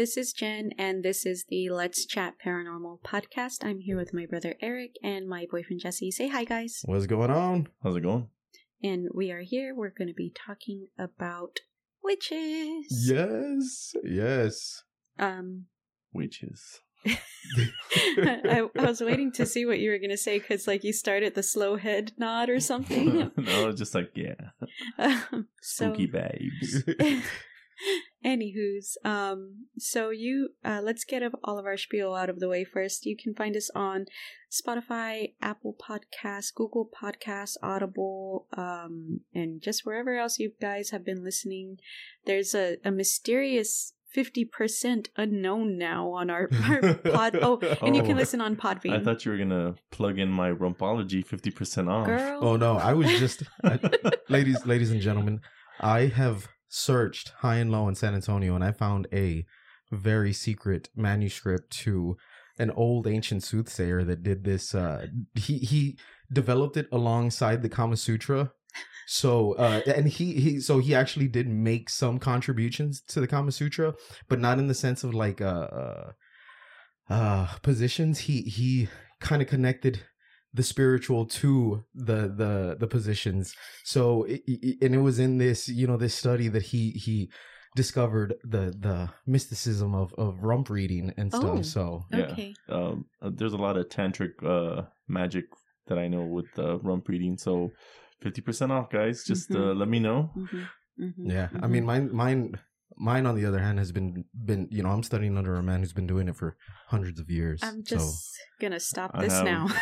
this is Jen, and this is the Let's Chat Paranormal podcast. I'm here with my brother Eric and my boyfriend Jesse. Say hi, guys. What's going on? How's it going? And we are here. We're going to be talking about witches. Yes, yes. Um, Witches. I, I was waiting to see what you were going to say because, like, you started the slow head nod or something. no, just like yeah, um, so, spooky babes. Anywho's, um, so you, uh, let's get all of our spiel out of the way first. You can find us on Spotify, Apple Podcasts, Google Podcasts, Audible, um, and just wherever else you guys have been listening. There's a, a mysterious 50% unknown now on our, our pod. Oh, and you can Oh. listen on Podbean. I thought you were gonna plug in my Rumpology fifty percent off. Girl. oh no, I was just, I, ladies, ladies and gentlemen, I have searched high and low in San Antonio, and I found a very secret manuscript to an old ancient soothsayer that did this. Uh, he he developed it alongside the Kama Sutra. So uh and he he so he actually did make some contributions to the Kama Sutra, but not in the sense of like uh uh, uh positions. He he kind of connected the spiritual to the the the positions. So it, it- and it was in this you know this study that he he discovered the the mysticism of of rump reading and stuff. Oh. So Yeah. Okay. Um, uh, there's a lot of tantric uh magic that I know with uh, rump reading. So fifty percent off, guys. Just uh, Mhm. let me know. hmm hmm Yeah, I mean, mine, mine, mine. On the other hand, has been been you know I'm studying under a man who's been doing it for hundreds of years. I'm so just gonna stop this now.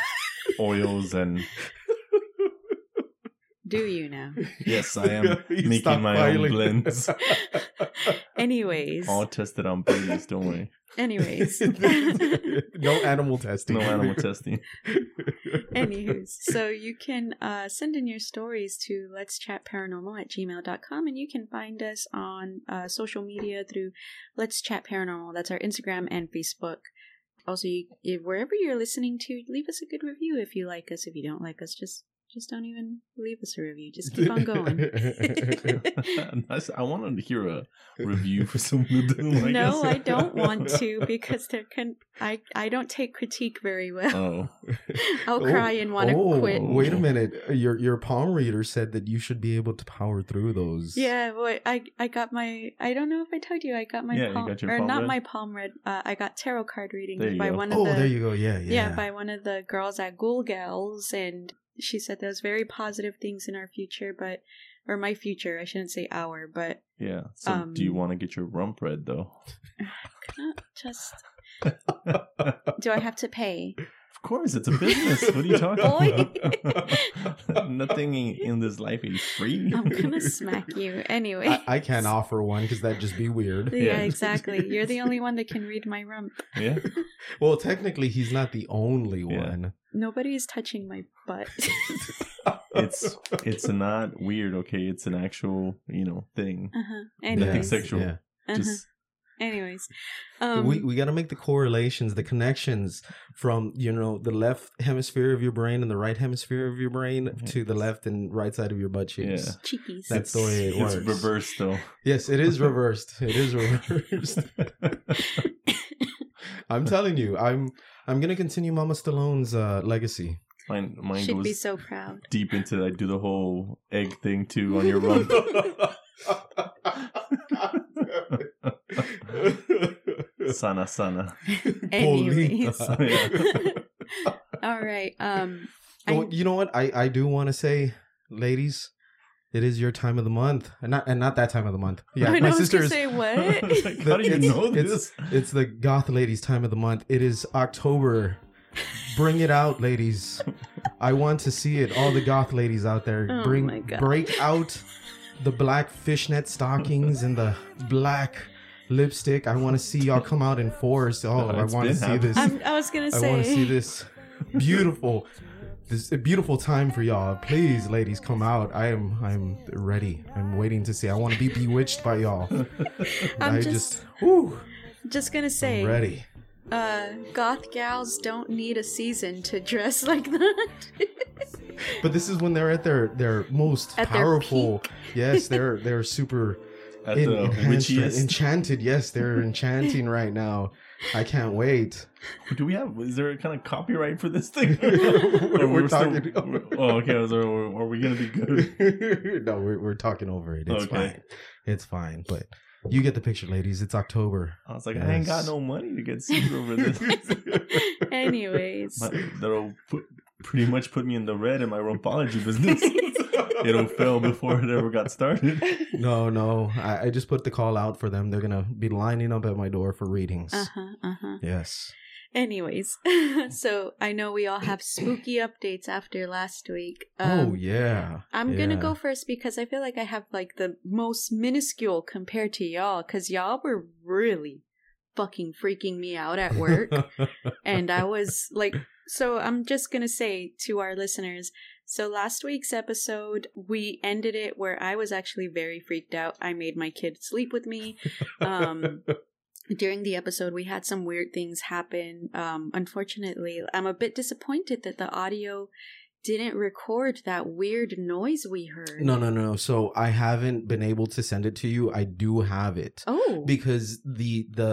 Oils and Do you now? yes, I am making my own stockpiling. blends. Anyways, All tested on babies. Don't worry. anyways, no animal testing. No animal testing. Anywho's, so you can uh, send in your stories to let's chat paranormal at gmail.com and you can find us on uh, social media through let's chat paranormal. That's our Instagram and Facebook. Also, you, wherever you're listening to, leave us a good review if you like us. If you don't like us, just just don't even leave us a review. Just keep on going. Nice. I want to hear a review for someone who didn't like no, us. I don't want to because there can I I don't take critique very well. Oh, I'll cry and want to oh, quit. Wait a minute. Your your palm reader said that you should be able to power through those. Yeah, well, I I got my I don't know if I told you I got my Yeah, you palm got your or palm not read? my palm read. Uh, I got tarot card readings There you by go. one Oh, of the there you go. Yeah, yeah. yeah by one of the girls at Ghoul Gals, and she said those very positive things in our future, but or my future. I shouldn't say our, but yeah. So, do you Um, want to get your rump read though? just do I have to pay? Of course, it's a business. What are you talking about? Nothing in this life is free. I'm gonna smack you anyway. I, I can't offer one because that'd just be weird. yeah, Yeah. exactly. You're the only one that can read my rump. yeah. Well, technically, he's not the only Yeah. one. Nobody is touching my butt. It's it's not weird. Okay, it's an actual you know thing. uh-huh. Nothing sexual. Yeah. uh-huh. Just anyways, um, we we got to make the correlations, the connections from you know the left hemisphere of your brain and the right hemisphere of your brain to the left and right side of your butt cheeks. Yeah. cheekies. That's the way it works it's reversed though. Yes, it is reversed. It is reversed. I'm telling you, I'm I'm gonna continue Mama Stallone's uh, legacy. mine mine Should goes be so proud. deep into I do the whole egg thing too on your rump. sana sana. Anyways, all right. Um, I- Oh, you know what? I I do want to say, ladies, it is your time of the month, and not and not that time of the month. Yeah, I my I sister is. say what? Like, How do you It's- know it's- this? It's the goth ladies' time of the month. It is October. Bring it out, ladies. I want to see it. All the goth ladies out there, Oh bring my God. break out the black fishnet stockings and the black lipstick. I want to see y'all come out in force. Oh, I want to see happening. this. I'm, I was gonna say. I want to see this beautiful, this a beautiful time for y'all. Please, ladies, come out. I am, I'm ready. I'm waiting to see. I want to be bewitched by y'all. I'm I just, just, whew, just gonna say. I'm ready. Uh, goth gals don't need a season to dress like that. But this is when they're at their their most At their powerful. yes, they're they're super at En- the enhanced- witchiest. enchanted. Yes, they're enchanting right now. I can't wait. Do we have? Is there a kind of copyright for this thing? We're- Or we're still- talking- oh, okay. So are we gonna be good? no, we're, we're talking over it. It's Okay. fine. It's fine. But you get the picture, ladies. It's October. I was like, I ain't got no money to get sued over this. Anyways. My, that'll put, pretty much put me in the red in my rumpology business. It'll fail before it ever got started. No, no. I, I just put the call out for them. They're gonna be lining up at my door for readings. Uh huh. Uh huh. Yes. Anyways, so I know we all have spooky updates after last week. oh Um, yeah. I'm gonna go first because I feel like I have like the most minuscule compared to y'all, because y'all were really fucking freaking me out at work. and I was like, so I'm just gonna say to our listeners. So last week's episode, we ended it where I was actually very freaked out. I made my kid sleep with me. Um, during the episode, we had some weird things happen. Um, unfortunately, I'm a bit disappointed that the audio didn't record that weird noise we heard. no, no, no. So I haven't been able to send it to you. I do have it. Oh, Because the the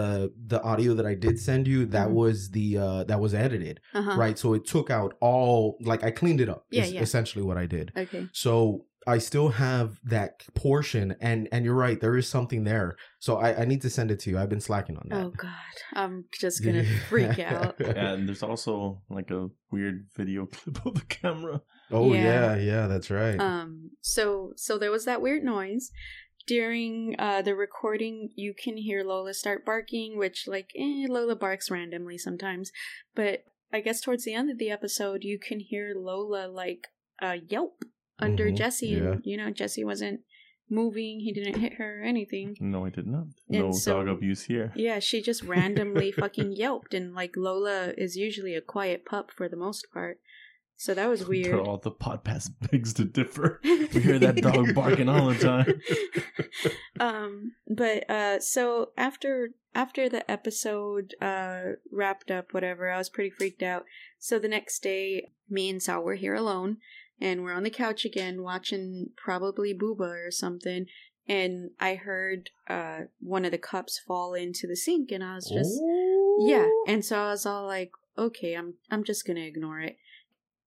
the audio that I did send you that Mhm. was the uh that was edited uh-huh. right so it took out all like I cleaned it up Yeah, is yeah. essentially what I did Okay. So I still have that portion, and and you're right, there is something there. So I, I need to send it to you. I've been slacking on that. Oh God, I'm just gonna freak out. and there's also like a weird video clip of the camera. oh Yeah. yeah, yeah, that's right. Um. So so there was that weird noise during uh the recording. You can hear Lola start barking, which like eh, Lola barks randomly sometimes, but I guess towards the end of the episode, you can hear Lola like uh yelp under Mhm, Jesse, yeah. and you know Jesse wasn't moving. He didn't hit her or anything. No, he did not. And No so- dog abuse here. Yeah, she just randomly fucking yelped, and like Lola is usually a quiet pup for the most part. So that was weird. All the podcast begs to differ. We hear that dog barking all the time. um but uh so after after the episode uh wrapped up whatever i was pretty freaked out so the next day me and sal were here alone and we're on the couch again watching probably booba or something and i heard uh one of the cups fall into the sink and i was just yeah Oh. and so i was all like okay i'm i'm just gonna ignore it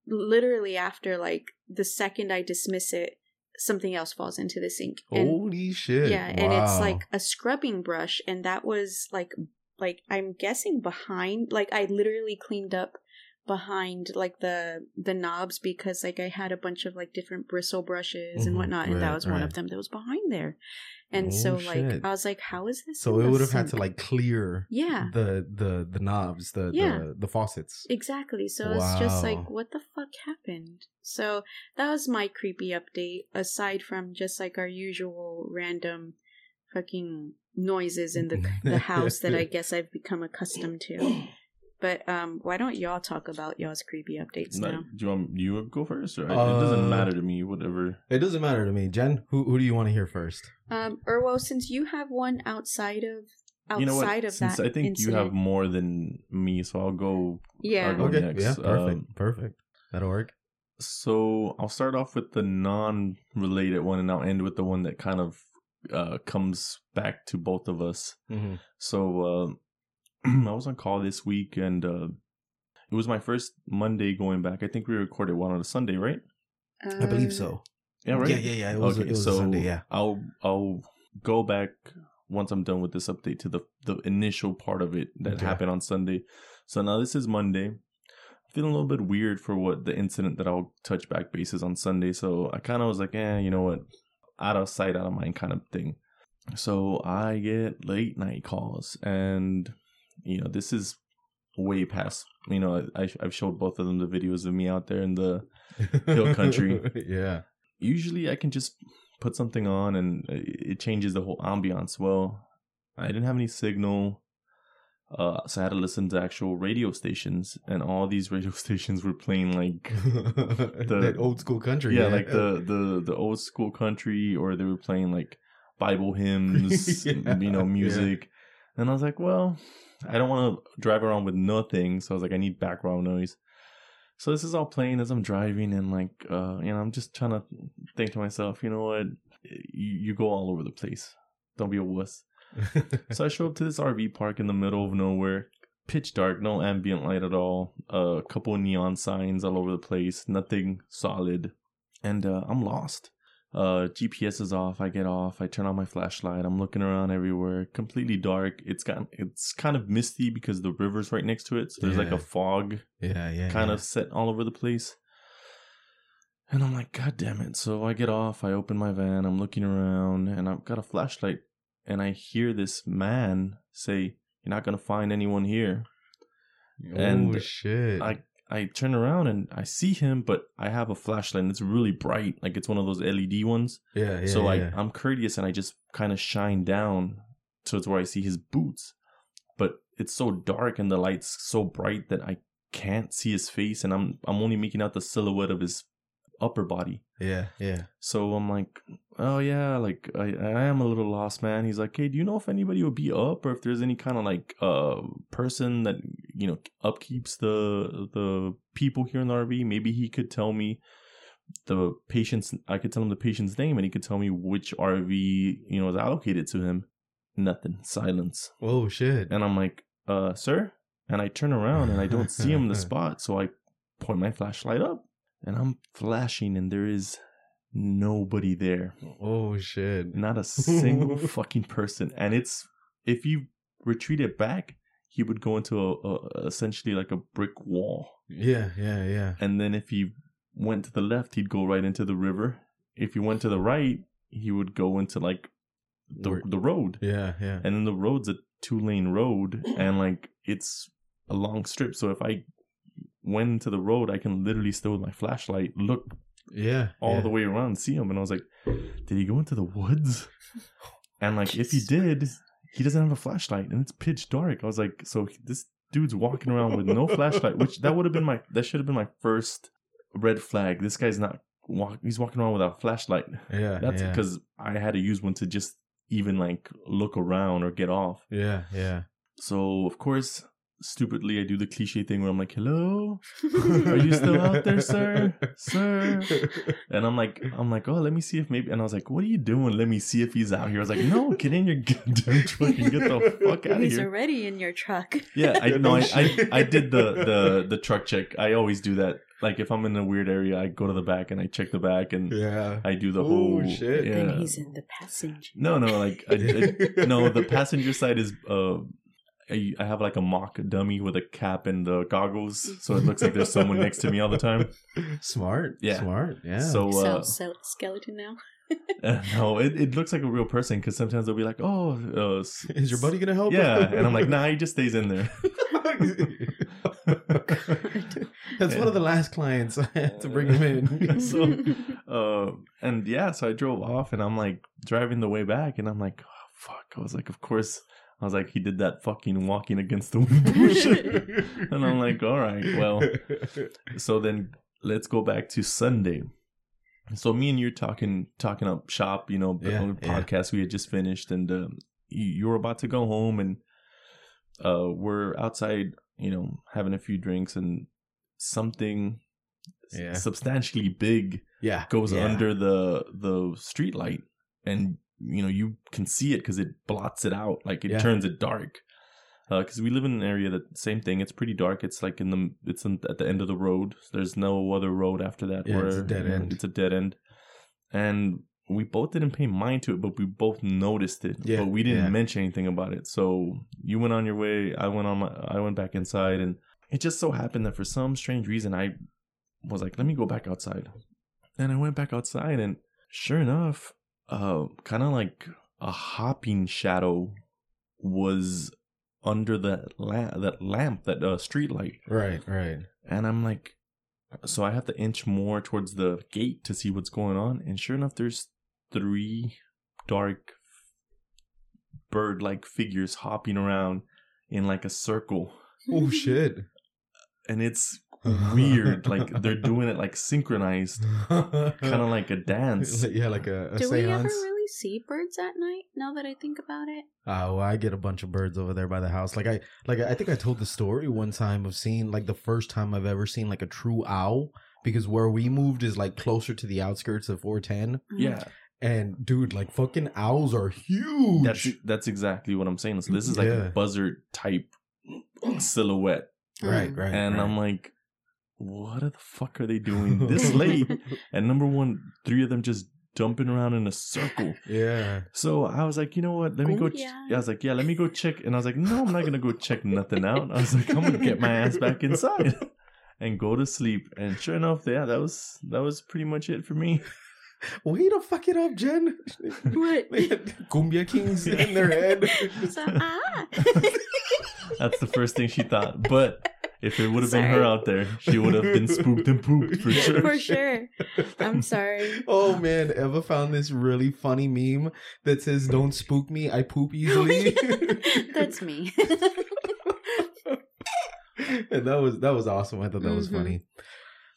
literally after like the second i dismiss it something else falls into the sink and Holy shit! yeah and it's like a scrubbing brush and that was like like i'm guessing behind like i literally cleaned up behind like the the knobs because like i had a bunch of like different bristle brushes and Mhm, whatnot and that right, was one of them that was behind there and Oh, so like shit. i was like how is this so it would have had to like clear yeah the the the knobs, the Yeah. the, the faucets. Exactly. So it's just like, what the fuck happened? So that was my creepy update, aside from just like our usual random fucking noises in the the house that I guess I've become accustomed to. But um, why don't y'all talk about y'all's creepy updates Like, now? do you want you to go first, or it doesn't Uh, matter to me? Whatever. It doesn't matter to me, Jen. Who who do you want to hear first? Um, Erwo, since you have one outside of outside you know what? of Since that, I think incident, you have more than me, so I'll go. yeah, I'll go Okay, next. yeah, perfect, Um, perfect. That'll work. So I'll start off with the non-related one, and I'll end with the one that kind of uh, comes back to both of us. Mm-hmm. So uh, I was on call this week, and uh, it was my first Monday going back. I think we recorded one on a Sunday, right? I believe Uh, so. Yeah, right. Yeah, yeah, yeah. It was, it was a Sunday. Yeah. I'll I'll go back once I'm done with this update to the the initial part of it that Okay. happened on Sunday. So now this is Monday. I'm feeling a little bit weird for what the incident that I'll touch back bases on Sunday. So I kind of was like, eh, you know what, out of sight, out of mind, kind of thing. So I get late night calls, and you know this is way past. You know, I I've showed both of them the videos of me out there in the Hill country. yeah. usually I can just put something on and it changes the whole ambiance. Well, I didn't have any signal, uh, so I had to listen to actual radio stations, and all these radio stations were playing like that old school country. yeah, like the the the old school country, or they were playing like Bible hymns, Yeah, you know, yeah. And I was like, well, I don't want to drive around with nothing, so I was like, I need background noise. So this is all playing as I'm driving, and like, uh, you know, I'm just trying to think to myself, you know what, you, you go all over the place, don't be a wuss. so I show up to this RV park in the middle of nowhere, pitch dark, no ambient light at all, a couple of neon signs all over the place, nothing solid, and uh, I'm lost. Uh, GPS is off. I get off. I turn on my flashlight. I'm looking around everywhere. Completely dark. It's got it's kind of misty because the river's right next to it. So there's like a fog yeah, yeah. kind yeah. of set all over the place. And I'm like, God damn it. So I get off, I open my van, I'm looking around, and I've got a flashlight, and I hear this man say, You're not gonna find anyone here. and oh shit. I I turn around and I see him, but I have a flashlight and it's really bright. Like it's one of those LED ones. yeah, yeah. so like yeah. I'm courteous and I just kind of shine down towards where I see his boots. But it's so dark and the light's so bright that I can't see his face and I'm I'm only making out the silhouette of his upper body. yeah, yeah. So I'm like, oh yeah, like I, I am a little lost, man. He's like, hey, do you know if anybody would be up or if there's any kind of like uh person that you know upkeeps the the people here in the RV? Maybe he could tell me the patient's. I could tell him the patient's name and he could tell me which RV you know is allocated to him. Nothing. Silence. Oh shit. And I'm like, uh, sir. And I turn around and I don't see him in the spot, so I point my flashlight up and I'm flashing and there is nobody there. Oh shit. Not a single fucking person. And it's if you retreated back, he would go into a, a essentially like a brick wall. Yeah, yeah, yeah. And then if he went to the left, he'd go right into the river. If he went to the right, he would go into like the the road. Yeah, yeah. And then the road's a two lane road and like it's a long strip. So if I went into the road, I can literally still with my flashlight look Yeah. all yeah. the way around see him. And I was like, did he go into the woods? And like, if he did, he doesn't have a flashlight and it's pitch dark. I was like, so this dude's walking around with no flashlight, which that would have been my, that should have been my first red flag. This guy's not walk, he's walking around without a flashlight. Yeah. That's yeah. because I had to use one to just even like look around or get off. Yeah, yeah. So of course, stupidly, I do the cliche thing where I'm like, hello, are you still out there, sir? Sir? And I'm like, I'm like, oh, let me see if maybe. And I was like, what are you doing? Let me see if he's out here. I was like, no, get in your goddamn truck and get the fuck out of here." He's already in your truck. Yeah, I know. I, I. I did the the the truck check. I always do that. Like if I'm in a weird area, I go to the back and I check the back and Yeah. I do the Oh, whole shit. Yeah. And he's in the passenger. No, no, like I, I, no. The passenger side is uh, I, I have like a mock dummy with a cap and the goggles, so it looks like there's someone next to me all the time. Smart. Yeah. Smart. Yeah. So uh, so skeleton now. uh, no, it, it looks like a real person because sometimes they'll be like, "Oh, uh, s- is your buddy gonna help? Yeah, and I'm like, "Nah, he just stays in there." That's one of the last clients I had to bring him in. So- uh, and yeah, so I drove off, and I'm like driving the way back, and I'm like, oh, "Fuck!" I was like, "Of course." I was like, "He did that fucking walking against the wind bullshit," and I'm like, "All right, well." so then let's go back to Sunday. So me and you're talking talking up shop, you know, the Yeah, other yeah. podcast we had just finished, and um, you, you were about to go home, and uh, we're outside, you know, having a few drinks, and something Yeah. substantially big yeah. goes under the the street light, and you know you can see it because it blots it out, like it Yeah. turns it dark uh, because we live in an area that same thing. It's pretty dark. It's like in the it's in, at the end of the road. There's no other road after that. Yeah, where it's a dead end. It's a dead end, and we both didn't pay mind to it, but we both noticed it. Yeah, but we didn't yeah. mention anything about it. So you went on your way. I went on my. I went back inside, and it just so happened that for some strange reason I was like, let me go back outside, and I went back outside, and sure enough, uh, kind of like a hopping shadow was under that lamp, that lamp, that uh, street light, Right. Right. and I'm like, so I have to inch more towards the gate to see what's going on, and sure enough, there's three dark bird-like figures hopping around in like a circle, Oh shit. and it's weird. like they're doing it like synchronized, kind of like a dance. yeah, like a, a Do we ever really see birds at night? Now that I think about it, Oh, well, I get a bunch of birds over there by the house. Like I, like I think I told the story one time of seeing like the first time I've ever seen like a true owl because where we moved is like closer to the outskirts of 410, Yeah, And dude, like fucking owls are huge. That's that's exactly what I'm saying. So this is like Yeah. a buzzard type silhouette, right, Mm. right. and right. I'm like, what the fuck are they doing this late? And number one, three of them just dumping around in a circle. yeah. So I was like, you know what? Let me go. Ch- yeah, I was like, yeah, let me go check. And I was like, no, I'm not gonna go check nothing out. I was like, I'm gonna get my ass back inside and go to sleep. And sure enough, yeah, that was that was pretty much it for me. Way to fuck it up, Jen. What? They Kumbia Kings in their head. So, ah. That's the first thing she thought. But if it would have been her out there, she would have been spooked and pooped for sure. For sure. I'm sorry. Oh man, Eva found this really funny meme that says "Don't spook me, I poop easily." That's me. and that was that was awesome. I thought that was Mhm. funny.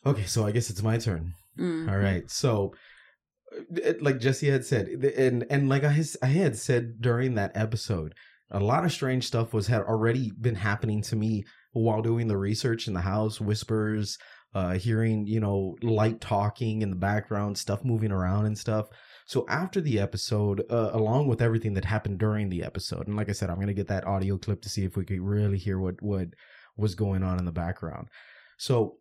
Okay, so I guess it's my turn. Mm. All right. So, uh, like Jesse had said, and and like I I had said during that episode, a lot of strange stuff was had already been happening to me while doing the research in the house. Whispers, uh, hearing you know light talking in the background, stuff moving around and stuff. So after the episode, uh, along with everything that happened during the episode, and like I said, I'm gonna get that audio clip to see if we could really hear what what was going on in the background. So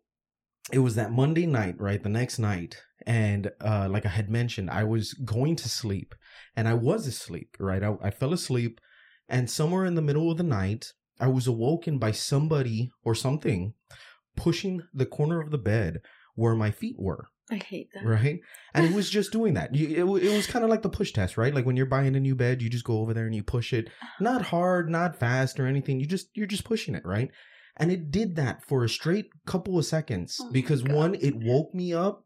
it was that Monday night, right? The next night. And uh, like I had mentioned, I was going to sleep and I was asleep, right? I, I fell asleep. And somewhere in the middle of the night, I was awoken by somebody or something pushing the corner of the bed where my feet were, I hate that. right? And it was just doing that. You, it, it was kind of like the push test, right? Like when you're buying a new bed, you just go over there and you push it. Uh-huh. Not hard, not fast or anything. You just, you're just pushing it, right? And it did that for a straight couple of seconds Oh because one, it woke me up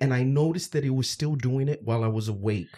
and I noticed that it was still doing it while I was awake.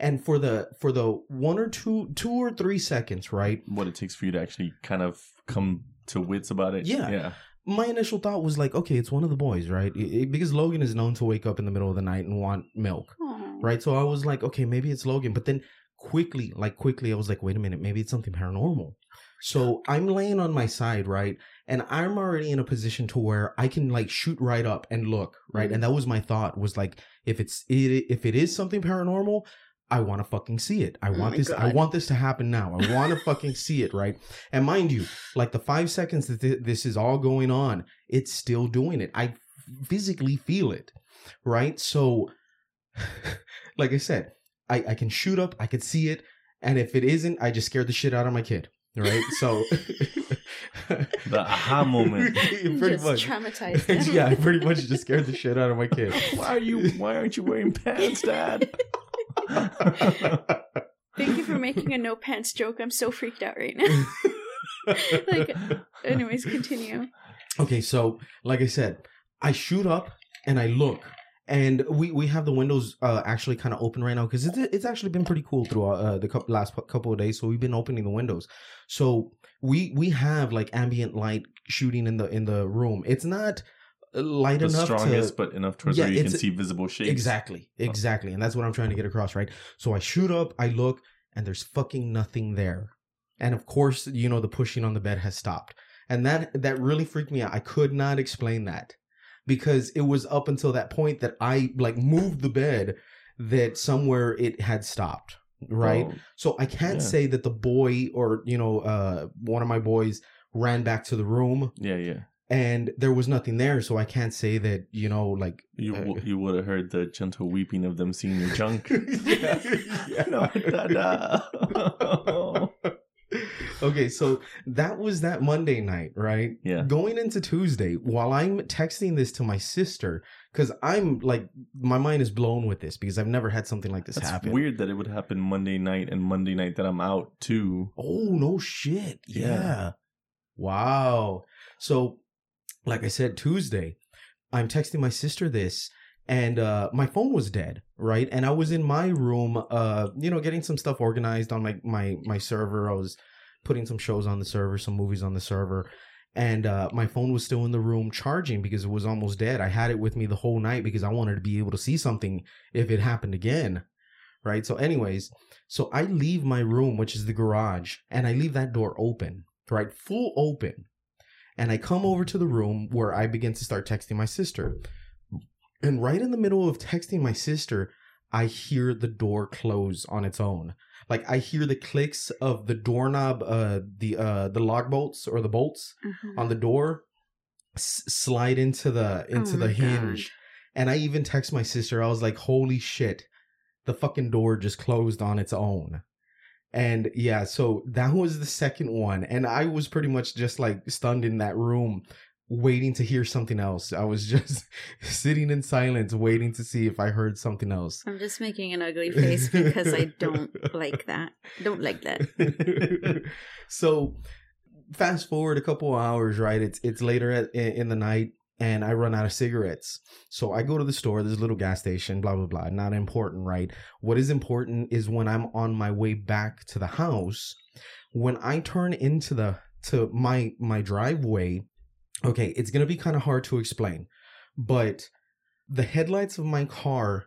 And for the for the one or two two or three seconds, right? What it takes for you to actually kind of come to wits about it. Yeah. Yeah. My initial thought was like, okay, it's one of the boys, right? It- it- because Logan is known to wake up in the middle of the night and want milk, Aw. right? So I was like, okay, maybe it's Logan. But then quickly, like quickly, I was like, wait a minute, maybe it's something paranormal. So I'm laying on my side, right? And I'm already in a position to where I can like shoot right up and look, right? Mhm. And that was my thought was like, if it's it, if it is something paranormal, I want to fucking see it. I Oh want my this. I want this to happen now. I want to fucking see it, right? And mind you, like the five seconds that th- this is all going on, it's still doing it. I physically feel it, right? So, like I said, I, I can shoot up, I could see it, and if it isn't, I just scared the shit out of my kid, right? So, The aha moment. pretty Just much. traumatized yeah, I pretty much just scared the shit out of my kid. Why are you? Why aren't you wearing pants, Dad? Thank you for making a no pants joke. I'm so freaked out right now. like, anyways, continue. Okay, so like I said, I shoot up and I look, and we we have the windows uh, actually kind of open right now because it's it's actually been pretty cool throughout uh, the last couple of days. So we've been opening the windows, so we we have like ambient light shooting in the in the room. It's not light the enough strongest, to but enough towards Yeah, where you can see visible shapes. Exactly, exactly, and that's what I'm trying to get across, right? So I shoot up, I look, and there's fucking nothing there, and of course, you know, the pushing on the bed has stopped, and that that really freaked me out. I could not explain that because it was up until that point that I like moved the bed that somewhere it had stopped, right? Oh, So I can't Yeah. say that the boy or you know, uh, one of my boys ran back to the room yeah, yeah. And there was nothing there, so I can't say that you know, like You Uh, you would have heard the gentle weeping of them seeing your junk. yeah, yeah. no, okay, so that was that Monday night, right? yeah. Going into Tuesday, while I'm texting this to my sister, because I'm like, my mind is blown with this because I've never had something like this That's happen. weird that it would happen Monday night and Monday night that I'm out too. Oh, no shit. Yeah. Yeah. Wow. So, like I said, Tuesday, I'm texting my sister this and uh my phone was dead, right? And I was in my room uh you know getting some stuff organized on my my my server. I was putting some shows on the server, some movies on the server. And uh, my phone was still in the room charging because it was almost dead. I had it with me the whole night because I wanted to be able to see something if it happened again. Right. So, anyways, so I leave my room, which is the garage, and I leave that door open, right? Full open. And I come over to the room where I begin to start texting my sister. And right in the middle of texting my sister, I hear the door close on its own. Like I hear the clicks of the doorknob, uh, the uh, the lock bolts or the bolts Mhm. on the door s- slide into the into Oh the hinge. And I even text my sister. I was like, "Holy shit, the fucking door just closed on its own." And yeah, so that was the second one, and I was pretty much just like stunned in that room, waiting to hear something else. I was just sitting in silence, waiting to see if I heard something else. I'm just making an ugly face because I don't like that. Don't like that. so fast forward a couple of hours right it's it's later at, in the night and i run out of cigarettes. So i go to the store there's a little gas station blah blah blah not important right? What is important is when i'm on my way back to the house when i turn into the to my my driveway okay it's gonna be kind of hard to explain but the headlights of my car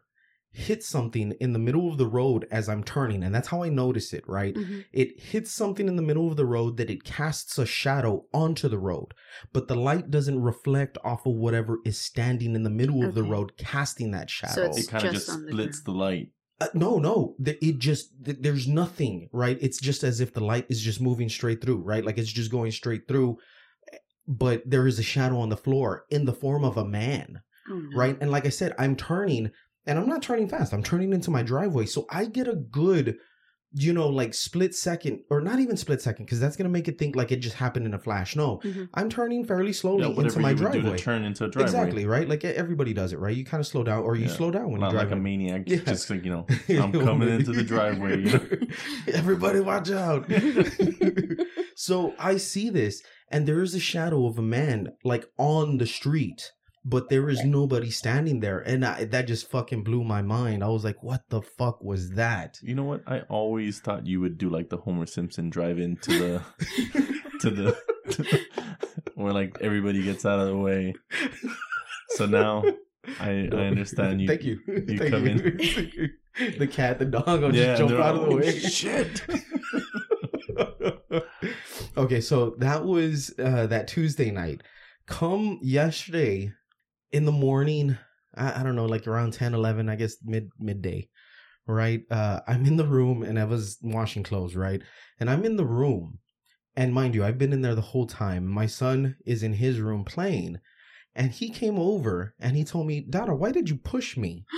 hit something in the middle of the road as i'm turning and that's how i notice it right Mhm. it hits something in the middle of the road that it casts a shadow onto the road, but the light doesn't reflect off of whatever is standing in the middle of the road, casting that shadow. it's It kind of just just on the splits the light. Uh, no, no, th- it just th- there's nothing, right? It's just as if the light is just moving straight through, right? Like it's just going straight through, but there is a shadow on the floor in the form of a man Oh, no. right? And like I said, I'm turning and I'm not turning fast. I'm turning into my driveway. So I get a good, you know, like split second or not even split second because that's going to make it think like it just happened in a flash. No, Mhm. I'm turning fairly slowly Yeah, into my you would do driveway. to turn into a driveway. Exactly, right? Like everybody does it, right? You kind of slow down or you Yeah. slow down when Not you like drive. a maniac. Yeah. Just like, you know, I'm coming into the driveway. You know? Everybody watch out. so I see this, and there is a shadow of a man like on the street, but there is nobody standing there. And I, that just fucking blew my mind. I was like, what the fuck was that? You know what? I always thought you would do like the Homer Simpson drive in to the to the where like everybody gets out of the way. So now I I understand you. Thank you. you Thank come you. the cat, the dog, I'll Yeah, just jump out of the "Oh, way. shit. okay, so that was uh, that Tuesday night. Come yesterday in the morning, I, I don't know, like around 10, 11, I guess mid midday, right? Uh, I'm in the room and I was washing clothes, right? And I'm in the room. And mind you, I've been in there the whole time. My son is in his room playing. And he came over and he told me, Dada, why did you push me?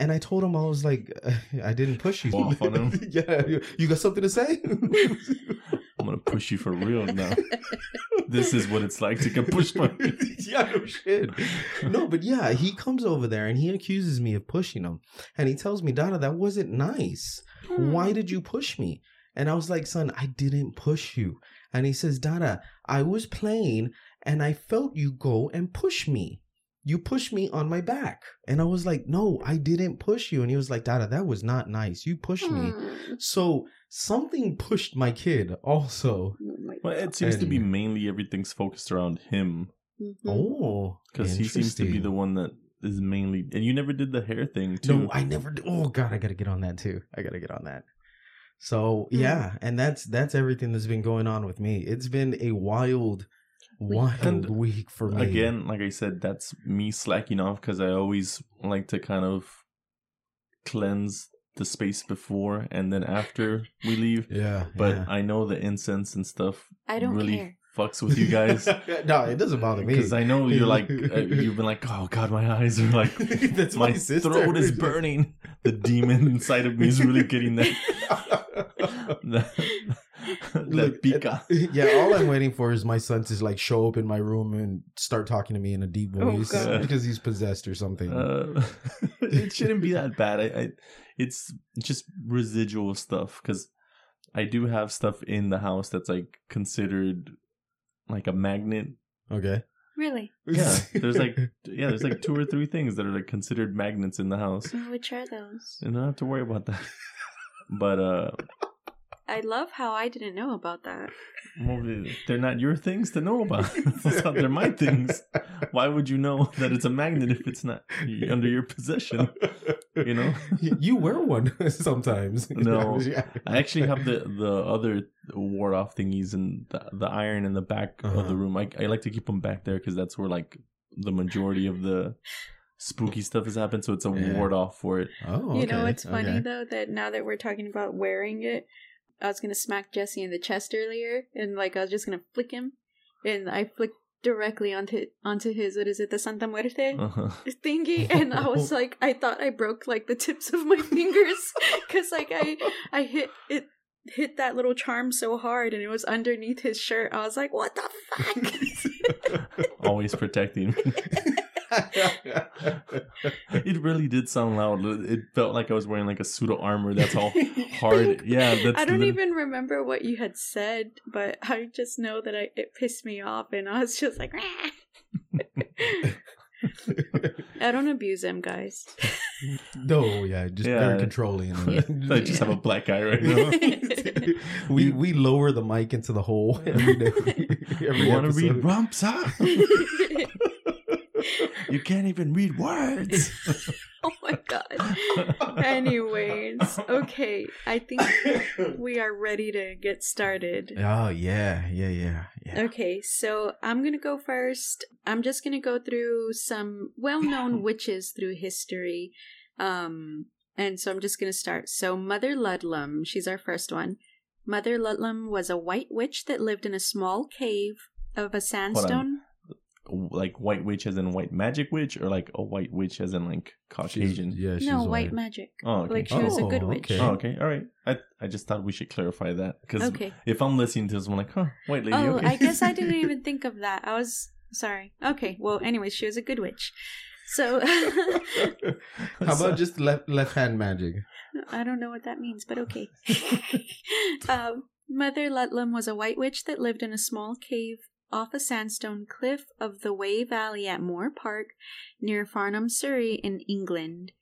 And I told him, I was like, I didn't push you. Off on him? yeah. You got something to say? I'm gonna push you for real now. This is what it's like to get pushed by me. yeah, no shit. No, but yeah, he comes over there and he accuses me of pushing him. And he tells me, Dada, that wasn't nice. Hmm. Why did you push me? And I was like, son, I didn't push you. And he says, Dada, I was playing and I felt you go and push me. You pushed me on my back. And I was like, no, I didn't push you. And he was like, Dada, that was not nice. You pushed me. Hmm. So something pushed my kid also. Well, it seems to be mainly everything's focused around him Mhm. Oh, because he seems to be the one that is mainly. And you never did the hair thing too. No, I never. d- Oh God, I gotta get on that too. I gotta get on that. So Hmm. yeah, and that's that's everything that's been going on with me. It's been a wild, wild And week for me. Again, like I said, that's me slacking off because I always like to kind of cleanse the space before and then after we leave. yeah, But yeah. I know the incense and stuff I don't really care. fucks with you guys. no, it doesn't bother me Because I know you're like, uh, you've been like, oh God, my eyes are like, that's my, my sister. throat is burning. The demon inside of me is really getting that. that, that Look, pica. yeah, all I'm waiting for is my son to like show up in my room and start talking to me in a deep Oh, voice God. because he's possessed or something. Uh, it shouldn't be that bad. I, I it's just residual stuff because I do have stuff in the house that's like considered like a magnet. okay. Really? Yeah, there's like yeah, there's like two or three things that are like considered magnets in the house, Which are those? and I don't have to worry about that. But uh, I love how I didn't know about that. well, they're not your things to know about. they're my things. Why would you know that it's a magnet if it's not under your possession? You know. you wear one sometimes. No. Yeah. I actually have the the other ward off thingies and the, the iron in the back of Uh-huh. the room. I I like to keep them back there because that's where like the majority of the spooky stuff has happened, so it's a Yeah. ward off for it. Oh, okay. You know it's funny okay. though that now that we're talking about wearing it, I was gonna smack Jesse in the chest earlier, and like I was just gonna flick him, and I flicked directly onto onto his what is it the Santa Muerte Uh-huh. thingy, and I was like I thought I broke like the tips of my fingers because like I I hit it hit that little charm so hard and it was underneath his shirt. I was like, what the fuck? Always protecting. it really did sound loud. It felt like I was wearing like a suit of armor. That's all hard. Yeah, that's. I don't lit- even remember what you had said, but I just know that I it pissed me off, and I was just like, "Rah." I don't abuse him, guys. no, yeah, just Yeah. very controlling. Yeah. I just have a black eye right now. we we lower the mic into the hole every day. Every you want to read episode. rumps, huh? You can't even read words. oh my god. Anyways, okay, I think we are ready to get started. Oh yeah, yeah, yeah, yeah. Okay, so I'm gonna go first. I'm just gonna go through some well-known witches through history, um, and so I'm just gonna start. So Mother Ludlam, she's our first one. Mother Ludlam was a white witch that lived in a small cave of a sandstone. Like white witch as in white magic witch, or like a white witch as in like Caucasian. She's- yeah, she's No, white white. magic. Oh, okay. Like she was a good Oh, witch. okay. Oh, okay. All right. I I just thought we should clarify that because Okay. if I'm listening to this, I'm like, huh, white lady. Oh, okay. I guess I didn't even think of that. I was sorry. Okay, well, anyways, she was a good witch. So How about just left left hand magic? I don't know what that means, but okay. um, Mother Ludlam was a white witch that lived in a small cave off a sandstone cliff of the Wey Valley at Moor Park near Farnham, Surrey, in England.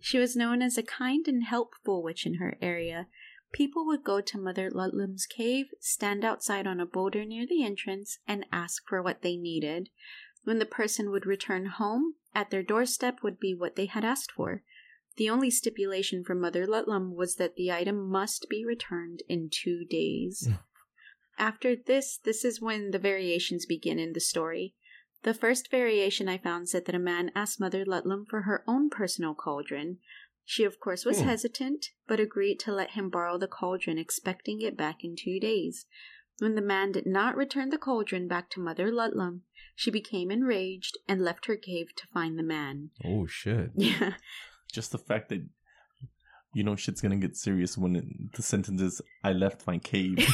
She was known as a kind and helpful witch in her area. People would go to Mother Ludlam's cave, stand outside on a boulder near the entrance, and ask for what they needed. When the person would return home, at their doorstep would be what they had asked for. The only stipulation from Mother Ludlam was that the item must be returned in two days. Hmm. After this, this is when the variations begin in the story. The first variation I found said that a man asked Mother Ludlam for her own personal cauldron. She, of course, was Hmm. hesitant, but agreed to let him borrow the cauldron, expecting it back in two days. When the man did not return the cauldron back to Mother Ludlam, she became enraged and left her cave to find the man. Oh shit. Yeah. just the fact that you know shit's gonna get serious when it, the sentence is "I left my cave."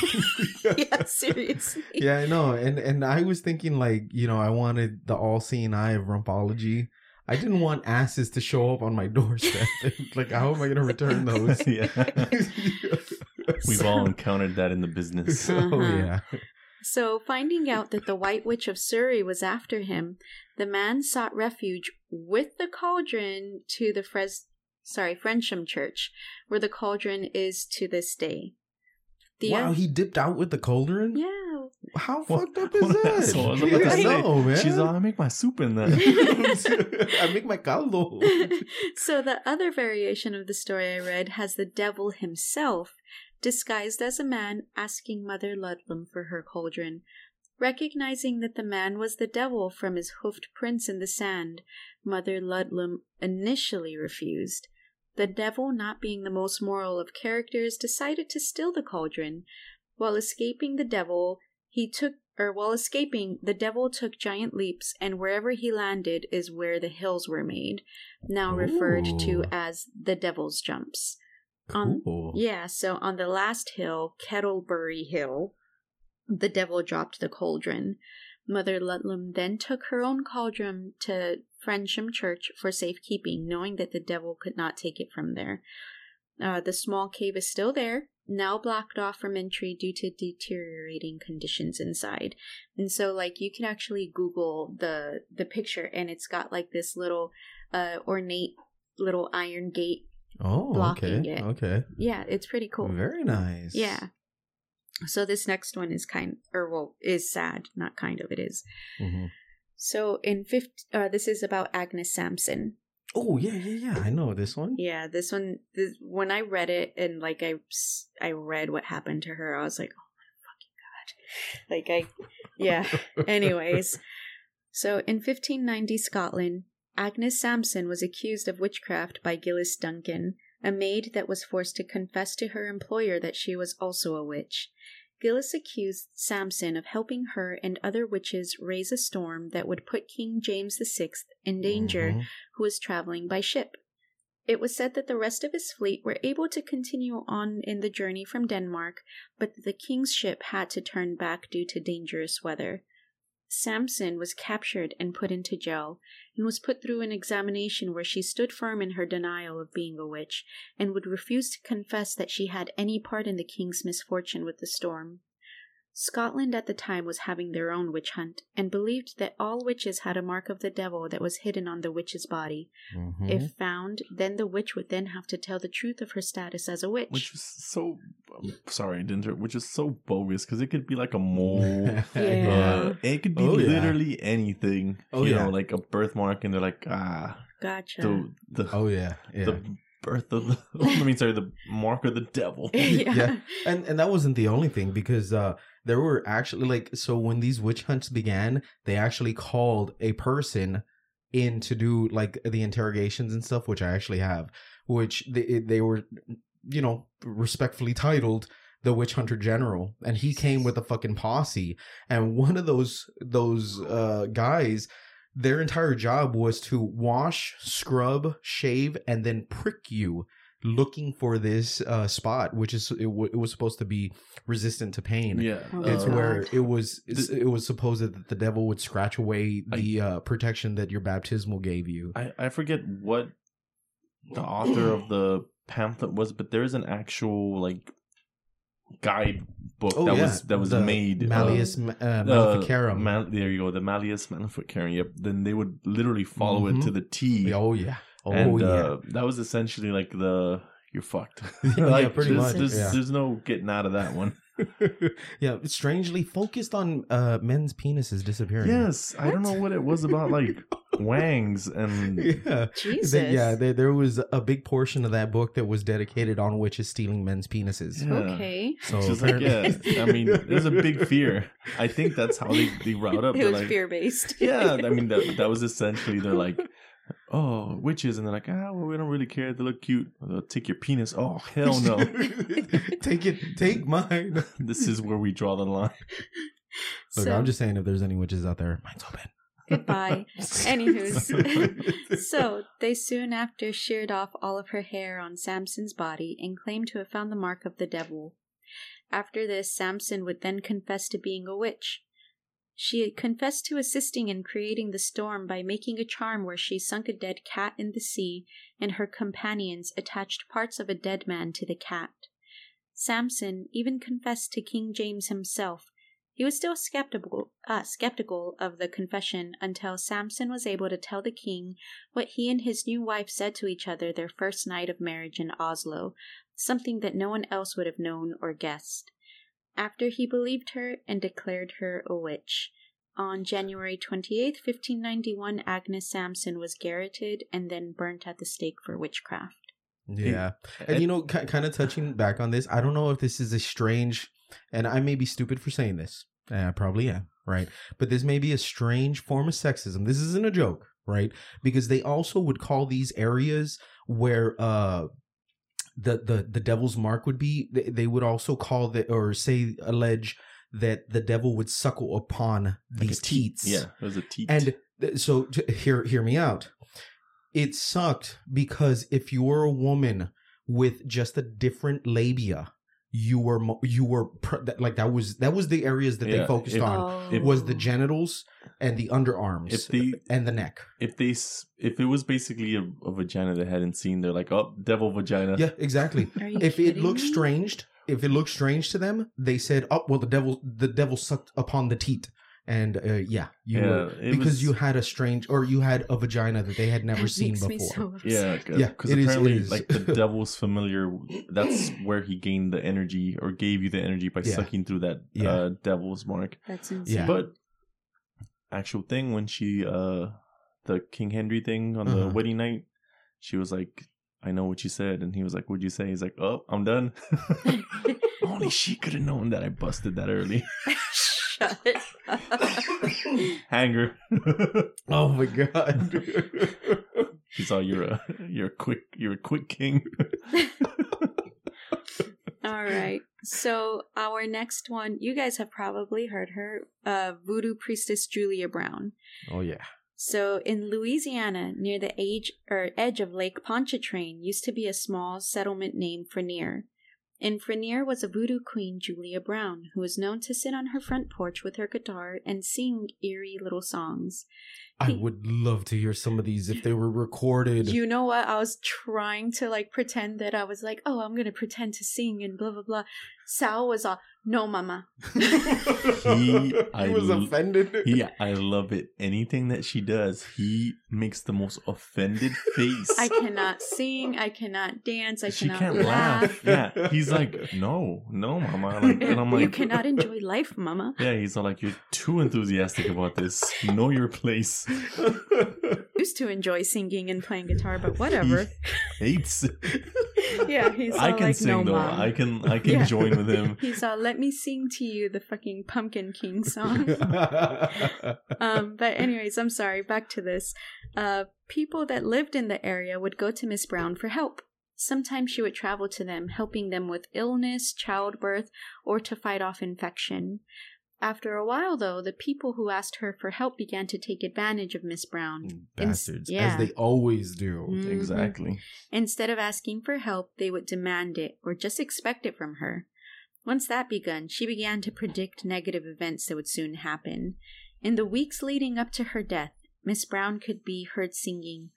yeah, seriously. Yeah, I know. And and I was thinking like, you know, I wanted the all seeing eye of rumpology. I didn't want asses to show up on my doorstep. like, how am I gonna return those? yeah, we've all encountered that in the business. So Uh-huh. yeah. So, finding out that the White Witch of Surrey was after him, the man sought refuge with the cauldron to the Fres- sorry, Frensham Church, where the cauldron is to this day. The wow, um, he dipped out with the cauldron. yeah. How What- fucked up is what an that? asshole. I was about to say, know, man. She's all, I make my soup in that. I make my caldo. so the other variation of the story I read has the devil himself disguised as a man asking Mother Ludlam for her cauldron. Recognizing that the man was the devil from his hoofed prints in the sand, Mother Ludlam initially refused. The devil, not being the most moral of characters, decided to steal the cauldron. While escaping the devil, he took or while escaping, the devil took giant leaps, and wherever he landed is where the hills were made, now referred to as the devil's jumps. On- Cool. Yeah, so on the last hill, Kettlebury Hill, the devil dropped the cauldron. Mother Ludlam then took her own cauldron to Frensham Church for safekeeping, knowing that the devil could not take it from there. Uh, the small cave is still there, now blocked off from entry due to deteriorating conditions inside. And so, like, you can actually Google the the picture, and it's got like this little uh, ornate little iron gate. Oh, blocking okay. it. Okay. Yeah, it's pretty cool. Very nice. Yeah. So this next one is kind, or well, is sad. Not kind of, it is. hmm So in fifth, uh, this is about Agnes Sampson. Oh yeah, yeah, yeah. I know this one. Yeah, this one. This, when I read it and like I, I read what happened to her, I was like, oh my fucking god! Like I, yeah. Anyways, so in 1590 Scotland, Agnes Sampson was accused of witchcraft by Geillis Duncan, a maid that was forced to confess to her employer that she was also a witch. Geillis accused Sampson of helping her and other witches raise a storm that would put King James VI in danger, Mhm. who was traveling by ship. It was said that the rest of his fleet were able to continue on in the journey from Denmark, but the king's ship had to turn back due to dangerous weather. Sampson was captured and put into jail, and was put through an examination where she stood firm in her denial of being a witch, and would refuse to confess that she had any part in the king's misfortune with the storm. Scotland at the time was having their own witch hunt, and believed that all witches had a mark of the devil that was hidden on the witch's body. Mhm. If found, then the witch would then have to tell the truth of her status as a witch. Which is so. I'm sorry, I didn't. Which is so bogus because it could be like a mole. Yeah. Uh, it could be Oh, yeah. literally anything. Oh, you yeah. know, like a birthmark, and they're like, ah, gotcha. the the oh yeah, yeah. the birth of the. I mean, sorry, the mark of the devil. yeah. Yeah. and and that wasn't the only thing because uh there were actually like so when these witch hunts began they actually called a person in to do like the interrogations and stuff which i actually have which they they were you know respectfully titled the witch hunter general and he came with a fucking posse. And one of those those uh guys their entire job was to wash scrub shave and then prick you looking for this uh spot which is it, w- it was supposed to be resistant to pain Yeah, Oh, it's uh, where it was Th- it was supposed that the devil would scratch away the uh protection that your baptismal gave you I, I forget what the author of the pamphlet was, but there's an actual like guide book Oh, that yeah, was that was the made. uh, malleus uh, uh, maleficarum Mal- there you go, the Malleus Maleficarum. Yep. Then they would literally follow it Mhm. to the T. oh yeah oh and yeah uh, that was essentially like the you're fucked. Yeah, like, pretty there's, much, There's, yeah. there's no getting out of that one. yeah strangely focused on uh men's penises disappearing yes, I don't know what it was about like wangs and yeah Jesus. Th- yeah, there, there was a big portion of that book that was dedicated on witches stealing men's penises. Yeah. Okay. So It's just like, yeah, I mean, there's a big fear. I think that's how they, they route up. It They're was like, fear based. yeah, I mean, that, that was essentially, they're like, oh, witches. And they're like, ah, well, we don't really care. They look cute. They'll take your penis. Oh, hell no. take it, take mine. this is where we draw the line. Look, so, I'm just saying, if there's any witches out there, mine's open. goodbye. Anywho's. so they soon after sheared off all of her hair on Sampson's body and claimed to have found the mark of the devil. After this, Sampson would then confess to being a witch. She confessed to assisting in creating the storm by making a charm where she sunk a dead cat in the sea and her companions attached parts of a dead man to the cat. Sampson even confessed to King James himself. He was still skeptical, uh, skeptical of the confession until Sampson was able to tell the king what he and his new wife said to each other their first night of marriage in Oslo, something that no one else would have known or guessed. After he believed her and declared her a witch. On January 28th, 1591, Agnes Sampson was garroted and then burnt at the stake for witchcraft. Yeah. And you know, ki- kind of touching back on this, I don't know if this is a strange, and I may be stupid for saying this. and I probably am, right? But this may be a strange form of sexism. This isn't a joke, right? Because they also would call these areas where uh the the the devil's mark would be. They, they would also call the or say allege that the devil would suckle upon Like these teats. Yeah, it was a teat. And th- so hear hear me out. It sucked because if you were a woman with just a different labia, you were you were pr- that, like that was that was the areas that they focused if- on It was the genitals and the underarms if they and the neck. if they if it was basically a, a vagina they hadn't seen, they're like, oh, devil vagina. Yeah, exactly. If it kidding looked strange, if it looked strange to them, they said, "Oh, well, the devil the devil sucked upon the teat." And uh, yeah, you Yeah, were, because was- you had a strange or you had a vagina that they had never seen makes me before. so upset. Yeah, cause, Yeah, 'cause it is- it apparently, is. like the devil's familiar. That's where he gained the energy, or gave you the energy by Yeah. sucking through that Yeah. uh, devil's mark. That's insane. Yeah. But actual thing when she, uh the King Henry thing on the Uh-huh. wedding night, she was like, "I know what you said," and he was like, "What'd you say?" He's like, "Oh, I'm done." Only she could have known that I busted that early. Shut. Hanger. Oh my god. He's all you're a you're a quick you're a quick king. All right. So our next one, you guys have probably heard her, uh, voodoo priestess Julia Brown. oh yeah. So in Louisiana, near the age or edge of Lake Pontchartrain, used to be a small settlement named Frenier. In Frenier was a voodoo queen, Julia Brown, who was known to sit on her front porch with her guitar and sing eerie little songs. I would love to hear some of these if they were recorded. You know what? I was trying to like pretend that I was like, oh, I'm gonna pretend to sing and blah blah blah. Sal was all, no, mama. He- I was l- offended. Yeah, I love it. Anything that she does, he makes the most offended face. I cannot sing. I cannot dance. I she cannot can't laugh. laugh. Yeah, he's like, no, no, mama. Like, and I'm you cannot enjoy life, mama. Yeah, he's all like, you're too enthusiastic about this. Know your place. Used to enjoy singing and playing guitar, but whatever. He hates. yeah, he's all I can like, sing no, though. mom. I can. I can Yeah. join with him. He's all, let me sing to you the fucking Pumpkin King song. um, but anyways, I'm sorry. Back to this. Uh, people that lived in the area would go to Miss Brown for help. Sometimes she would travel to them, helping them with illness, childbirth, or to fight off infection. After a while, though, the people who asked her for help began to take advantage of Miss Brown. Bastards, yeah. as they always do. Mhm. Exactly. Instead of asking for help, they would demand it or just expect it from her. Once that begun, she began to predict negative events that would soon happen. In the weeks leading up to her death, Miss Brown could be heard singing,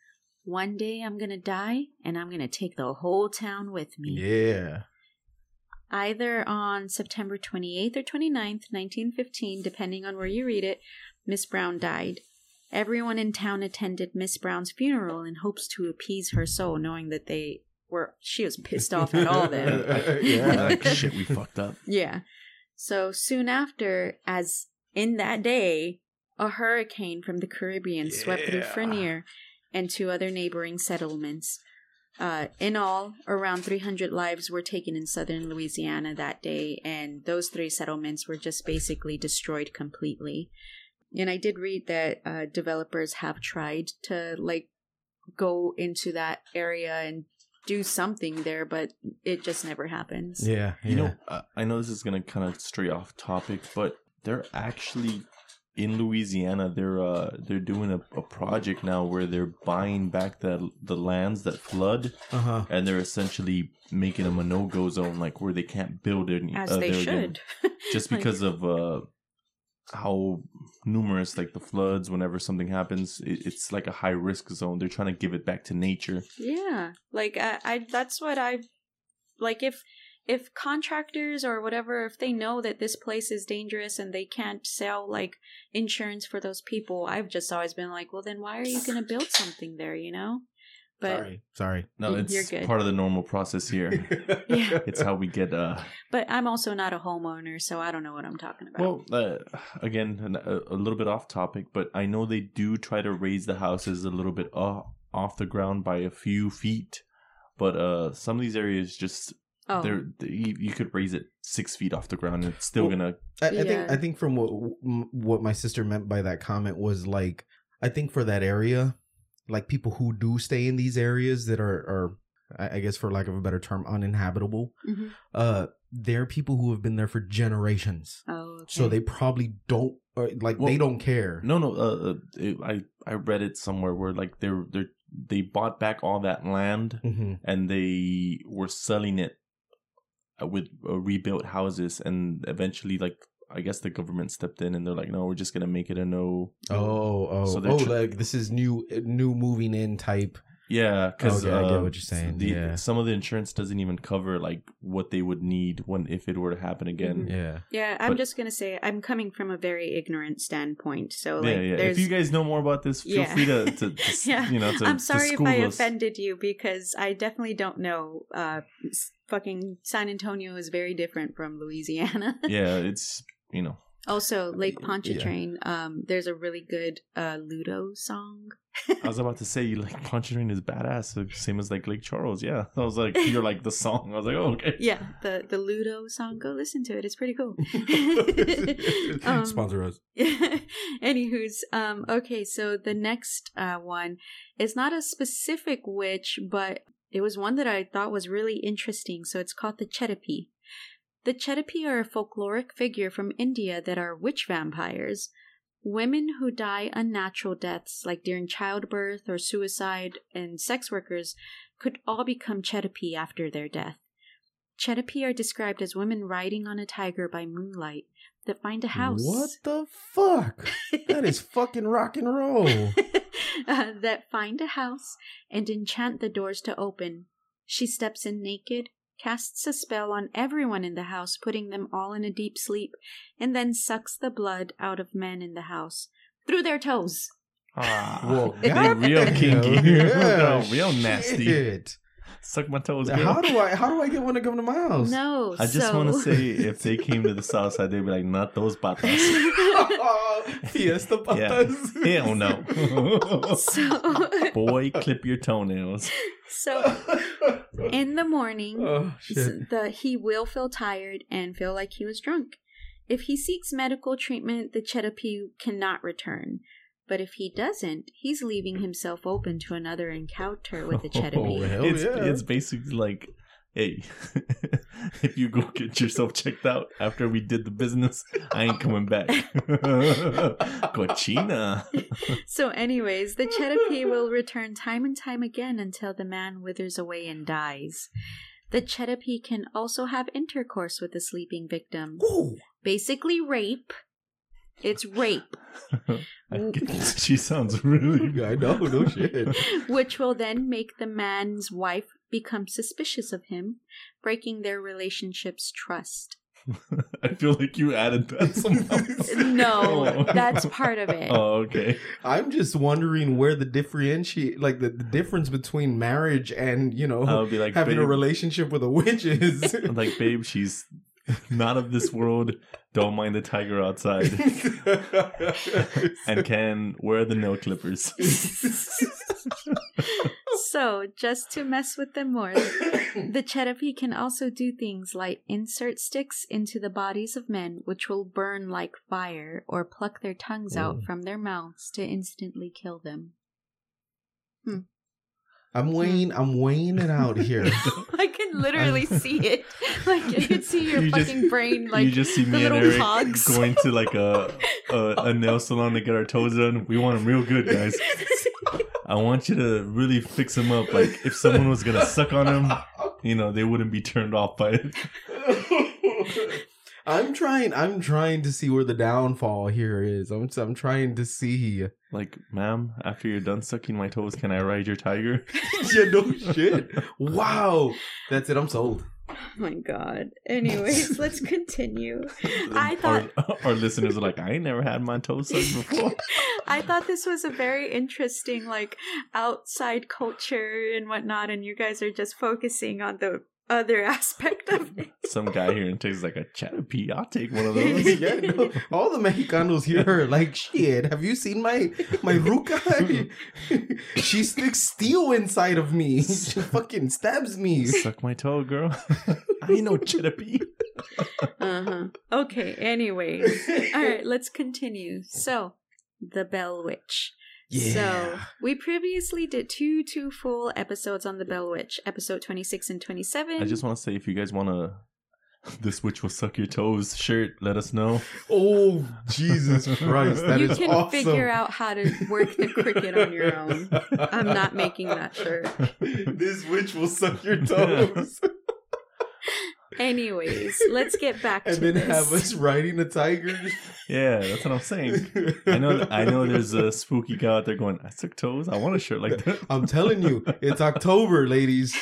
One day I'm gonna die, and I'm gonna take the whole town with me. Yeah. Either on September 28th or 29th, 1915, depending on where you read it, Miss Brown died. Everyone in town attended Miss Brown's funeral in hopes to appease her soul, knowing that they were she was pissed off at all them. yeah. Like shit, we fucked up. Yeah. So soon after, as in that day, a hurricane from the Caribbean swept through Frenier and two other neighboring settlements. Uh, in all, around 300 lives were taken in southern Louisiana that day, and those three settlements were just basically destroyed completely. And I did read that uh, developers have tried to like go into that area and do something there, but it just never happens. Yeah. You know, uh, I know this is gonna kind of stray off topic, but they're actually in Louisiana. They're uh they're doing a, a project now where they're buying back the the lands that flood, Uh huh. and they're essentially making them a no go zone, like where they can't build any. As uh, they there again. should. just Like- because of uh how numerous like the floods whenever something happens it, it's like a high risk zone they're trying to give it back to nature Yeah, like I, I that's what I like if if contractors or whatever if they know that this place is dangerous and they can't sell like insurance for those people, I've just always been like, well then why are you going to build something there, you know? But sorry. Sorry. no You're it's good. part of the normal process here Yeah. it's how we get uh but I'm also not a homeowner, so I don't know what I'm talking about. well uh, again a, a little bit off topic but i know they do try to raise the houses a little bit off, off the ground by a few feet but uh some of these areas just oh, they're you, you could raise it six feet off the ground and it's still Well, gonna I, I Yeah. think I think from what what my sister meant by that comment was like I think for that area, like people who do stay in these areas that are are I I guess for lack of a better term uninhabitable, mhm. uh, they're people who have been there for generations, oh, okay. so they probably don't or, like Well, they don't care. No, no. Uh, uh, it, I I read it somewhere where like they're they they bought back all that land hmm and they were selling it uh, with uh, rebuilt houses, and eventually, like I guess the government stepped in and they're like, no, we're just gonna make it a no. Oh, oh, So oh! tr- like this is new, new moving in type. Yeah, because Okay, I get what you're saying, The, yeah. some of the insurance doesn't even cover like what they would need when if it were to happen again. Yeah, Yeah, I'm But- just gonna say I'm coming from a very ignorant standpoint. So like, yeah, yeah. If you guys know more about this, feel Yeah. free to, to, to Yeah. you know to I'm to sorry if I us. offended you because I definitely don't know. Uh, fucking San Antonio is very different from Louisiana. Yeah, it's you know Also, Lake Yeah. Pontchartrain. Um, there's a really good uh, Ludo song. I was about to say you like Pontchartrain is badass, same as like Lake Charles. Yeah, I was like, you're like the song. I was like, oh, okay. Yeah, the the Ludo song. Go listen to it. It's pretty cool. Um, Sponsor us. Anywho's, um, okay, so the next uh, one is not a specific witch, but it was one that I thought was really interesting. So it's called the Chetapi. The Chetapi are a folkloric figure from India that are witch vampires. Women who die unnatural deaths, like during childbirth or suicide, and sex workers could all become Chetapi after their death. Chetapi are described as women riding on a tiger by moonlight that find a house. What the fuck? That is fucking rock and roll. uh, that find a house and enchant the doors to open. She steps in naked, casts a spell on everyone in the house, putting them all in a deep sleep, and then sucks the blood out of men in the house through their toes. Ah, Well, Getting real kinky, Yeah, real nasty. Shit. Suck my toes. girl. How do I? How do I get one to come to my house? No, I just so... want to say, if they came to the south side, they'd be like, not those patas. Fiesta Yeah. patas. Hell no. so, Boy, clip your toenails. so in the morning, oh the he will feel tired and feel like he was drunk. If he seeks medical treatment, the Chetapi cannot return. But if he doesn't, he's leaving himself open to another encounter with the Oh, hell it's, yeah. it's basically like, hey, if you go get yourself checked out after we did the business, I ain't coming back. Cochina. so, anyways, the Chetapi will return time and time again until the man withers away and dies. The Chetapi can also have intercourse with the sleeping victim. Ooh. Basically, rape. It's rape. Mm. She sounds really I know, no shit. which will then make the man's wife become suspicious of him, breaking their relationship's trust. I feel like you added that somehow. No, that's part of it. Oh, okay. I'm just wondering where the differentiate, like the, the difference between marriage and you know I would be like, having a relationship with a witch is. like, babe, she's not of this world. Don't mind the tiger outside, and can wear the nail clippers. so, just to mess with them more, the Chetapi can also do things like insert sticks into the bodies of men, which will burn like fire, or pluck their tongues out from their mouths to instantly kill them. Hmm. I'm hmm. weighing, I'm weighing it out here. I can literally see it. Like I can see your You just- fucking brain, like you just see the me and little Eric cogs. going to like a, a a nail salon to get our toes done. We want them real good, guys. I want you to really fix them up. Like if someone was gonna suck on them, you know, they wouldn't be turned off by it. I'm trying. I'm trying to see where the downfall here is. I'm. I'm trying to see. Like, ma'am, after you're done sucking my toes, can I ride your tiger? yeah, no shit. Wow, that's it. I'm sold. oh my god. Anyways, let's continue. I thought our, our listeners are like, I ain't never had my toes sucked before. I thought this was a very interesting, like outside culture and whatnot, and you guys are just focusing on the other aspect of it. Some guy here in Texas is like a chatterpie. I'll take one of those. yeah, no, all the Mexicanos here are like, shit. Have you seen my my ruca? she sticks steel inside of me. She fucking stabs me. Suck my toe, girl. I ain't no chatterpie. Uh-huh. Okay, Anyway, All right, let's continue. So, the Bell Witch. So, we previously did two two full episodes on the Bell Witch, episode 26 and 27. I just want to say, if you guys want to, this witch will suck your toes shirt, let us know. Oh Jesus Christ, that you is can awesome. figure out how to work the Cricut on your own. I'm not making that shirt. this witch will suck your toes, Anyways, let's get back and to then this. have us riding a tiger. Yeah, that's what I'm saying. I know. I know. There's a spooky guy out there going, "I suck toes. I want a shirt like that." I'm telling you, it's October, ladies.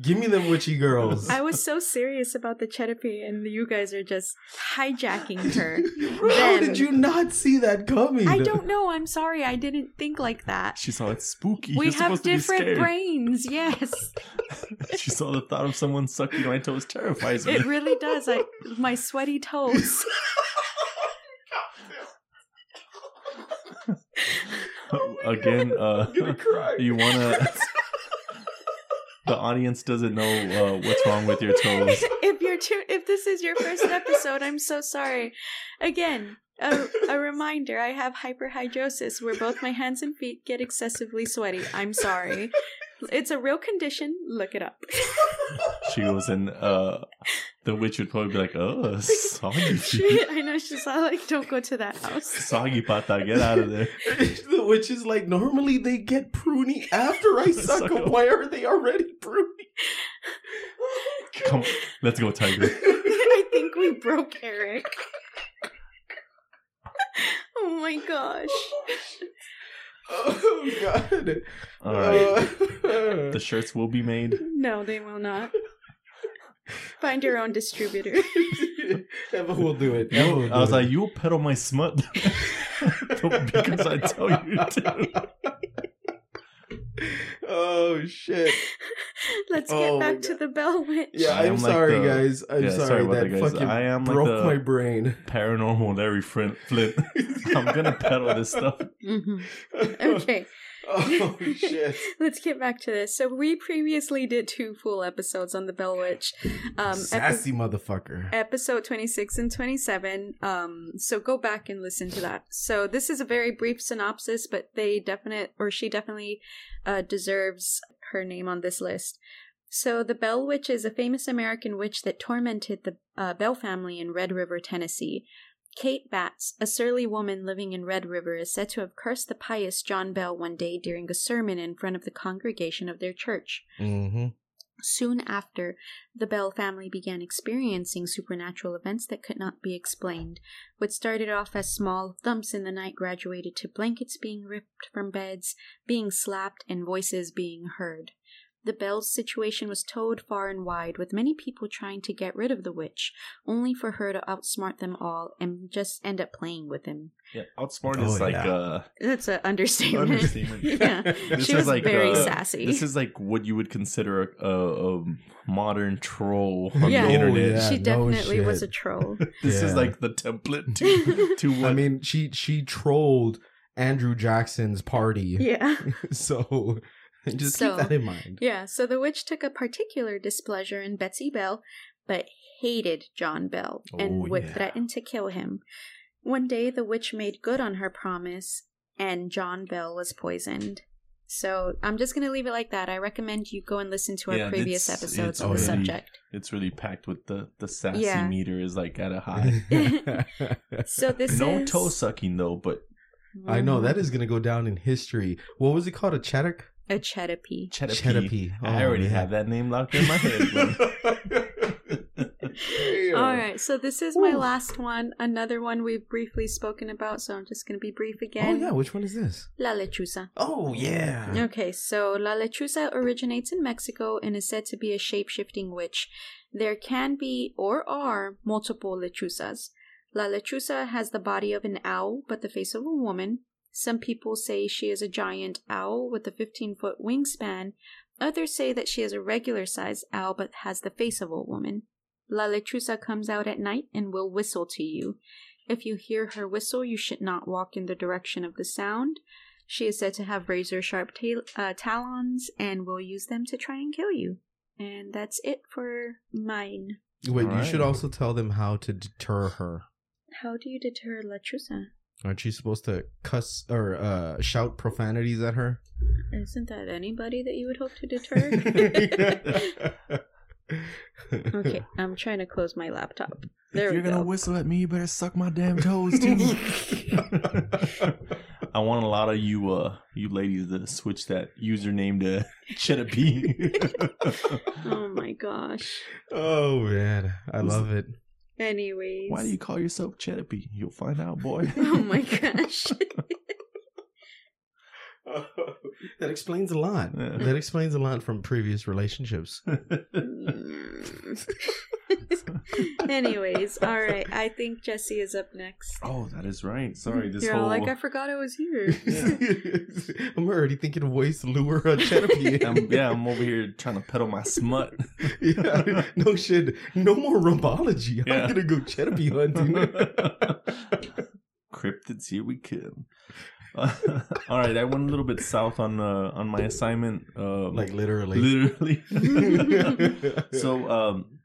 Give me them witchy girls. I was so serious about the Chedepi, and you guys are just hijacking her. How did you not see that coming? I don't know. I'm sorry. I didn't think like that. She saw it spooky. We You're have different brains. Yes. she saw the thought of someone sucking my toes terrifies me. It really does. I my sweaty toes. Again, uh, you wanna the audience doesn't know uh, what's wrong with your toes. if you're tu- if this is your first episode, I'm so sorry. Again, a, a reminder: I have hyperhidrosis, where both my hands and feet get excessively sweaty. I'm sorry. It's a real condition. Look it up. She goes and uh, the witch would probably be like, "Oh, soggy She- I know she's all like, "Don't go to that house." soggy pata, get out of there." the witch is like, normally they get pruny after I suck Suck Why are they already pruny? Come, let's go, tiger. I think we broke Eric. Oh my gosh. Oh god. All right, Uh, the shirts will be made. No, they will not. Find your own distributor. Eva will do it. Eva will I was do like, "You'll peddle my smut because I tell you to." oh shit. Let's get Oh my back to the Bell Witch. Yeah, I I'm am like sorry, the- guys. I'm Yeah, sorry, sorry that that, fucking I am like broke the- my brain. Paranormal Larry Flynt. Flynt. I'm gonna peddle this stuff. hmm Okay, oh shit. let's get back to this. So we previously did two full episodes on the Bell Witch. Um, epi- Sassy motherfucker. episode 26 and 27 um so go back and listen to that so this is a very brief synopsis but they definite or she definitely uh deserves her name on this list so the bell witch is a famous american witch that tormented the uh, bell family in red river tennessee Kate Batts, a surly woman living in Red River, is said to have cursed the pious John Bell one day during a sermon in front of the congregation of their church. Mm-hmm. Soon after, the Bell family began experiencing supernatural events that could not be explained. What started off as small thumps in the night graduated to blankets being ripped from beds, being slapped, and voices being heard. The Bell's situation was told far and wide, with many people trying to get rid of the witch, only for her to outsmart them all and just end up playing with him. Yeah, outsmart Oh, is like yeah. uh That's an understatement. Understatement. yeah. This she is was like, very uh, sassy. this is like what you would consider a, a, a modern troll on Yeah. the Oh, internet. yeah. she no definitely was a troll. This is like the template to to what I mean, she she trolled Andrew Jackson's party. yeah. So just So- keep that in mind. Yeah, so the witch took a particular displeasure in Betsy Bell, but hated John Bell and Oh, would yeah. threaten to kill him. One day, the witch made good on her promise, and John Bell was poisoned. So I'm just going to leave it like that. I recommend you go and listen to our Yeah, previous it's- episodes it's on the subject. it's really packed with the the sassy Yeah. meter is like at a high. So this no is toe sucking though, but I know that Mhm. gonna go down in history. What was it called? A cheddar? A cheddapie. Cheddar Cheddapie. I Oh, already man. have that name locked in my head. bro. All right, so this is my Woo. last one. Another one we've briefly spoken about, so I'm just going to be brief again. Oh yeah, which one is this? La lechuza. Oh yeah. Okay, so La Lechuza originates in Mexico and is said to be a shape shifting witch. There can be or are multiple lechuzas. La Lechuza has the body of an owl but the face of a woman. Some people say she is a giant owl with a 15 foot wingspan. Others say that she is a regular sized owl but has the face of a woman. La Lechuza comes out at night and will whistle to you. If you hear her whistle, you should not walk in the direction of the sound. She is said to have razor sharp ta- uh, talons and will use them to try and kill you. And that's it for mine. Wait, you should also tell them how to deter her. How do you deter Latrusa? Aren't you supposed to cuss or uh, shout profanities at her? Isn't that anybody that you would hope to deter? okay, I'm trying to close my laptop. There if you're gonna go. whistle at me, you better suck my damn toes too. I want a lot of you, uh, you ladies to switch that username to Cheddar P. oh my gosh. oh man, I Was- love it. Anyways. Why do you call yourself Cheddar You'll find out, boy. Oh my gosh. that explains a lot. Yeah. That explains a lot from previous relationships. Anyways, all right. I think Jesse is up next. oh, that is right. Sorry, this You're whole. all like, I forgot I was here. I'm already thinking of ways to lure a Chenepi. I'm, yeah, I'm over here trying to peddle my smut. yeah, no shit. No more rumbology. Yeah. I'm gonna go Chenepi hunting. Cryptids, here we come. all right, I went a little bit south on uh, on my assignment. Uh, like literally. literally. so um,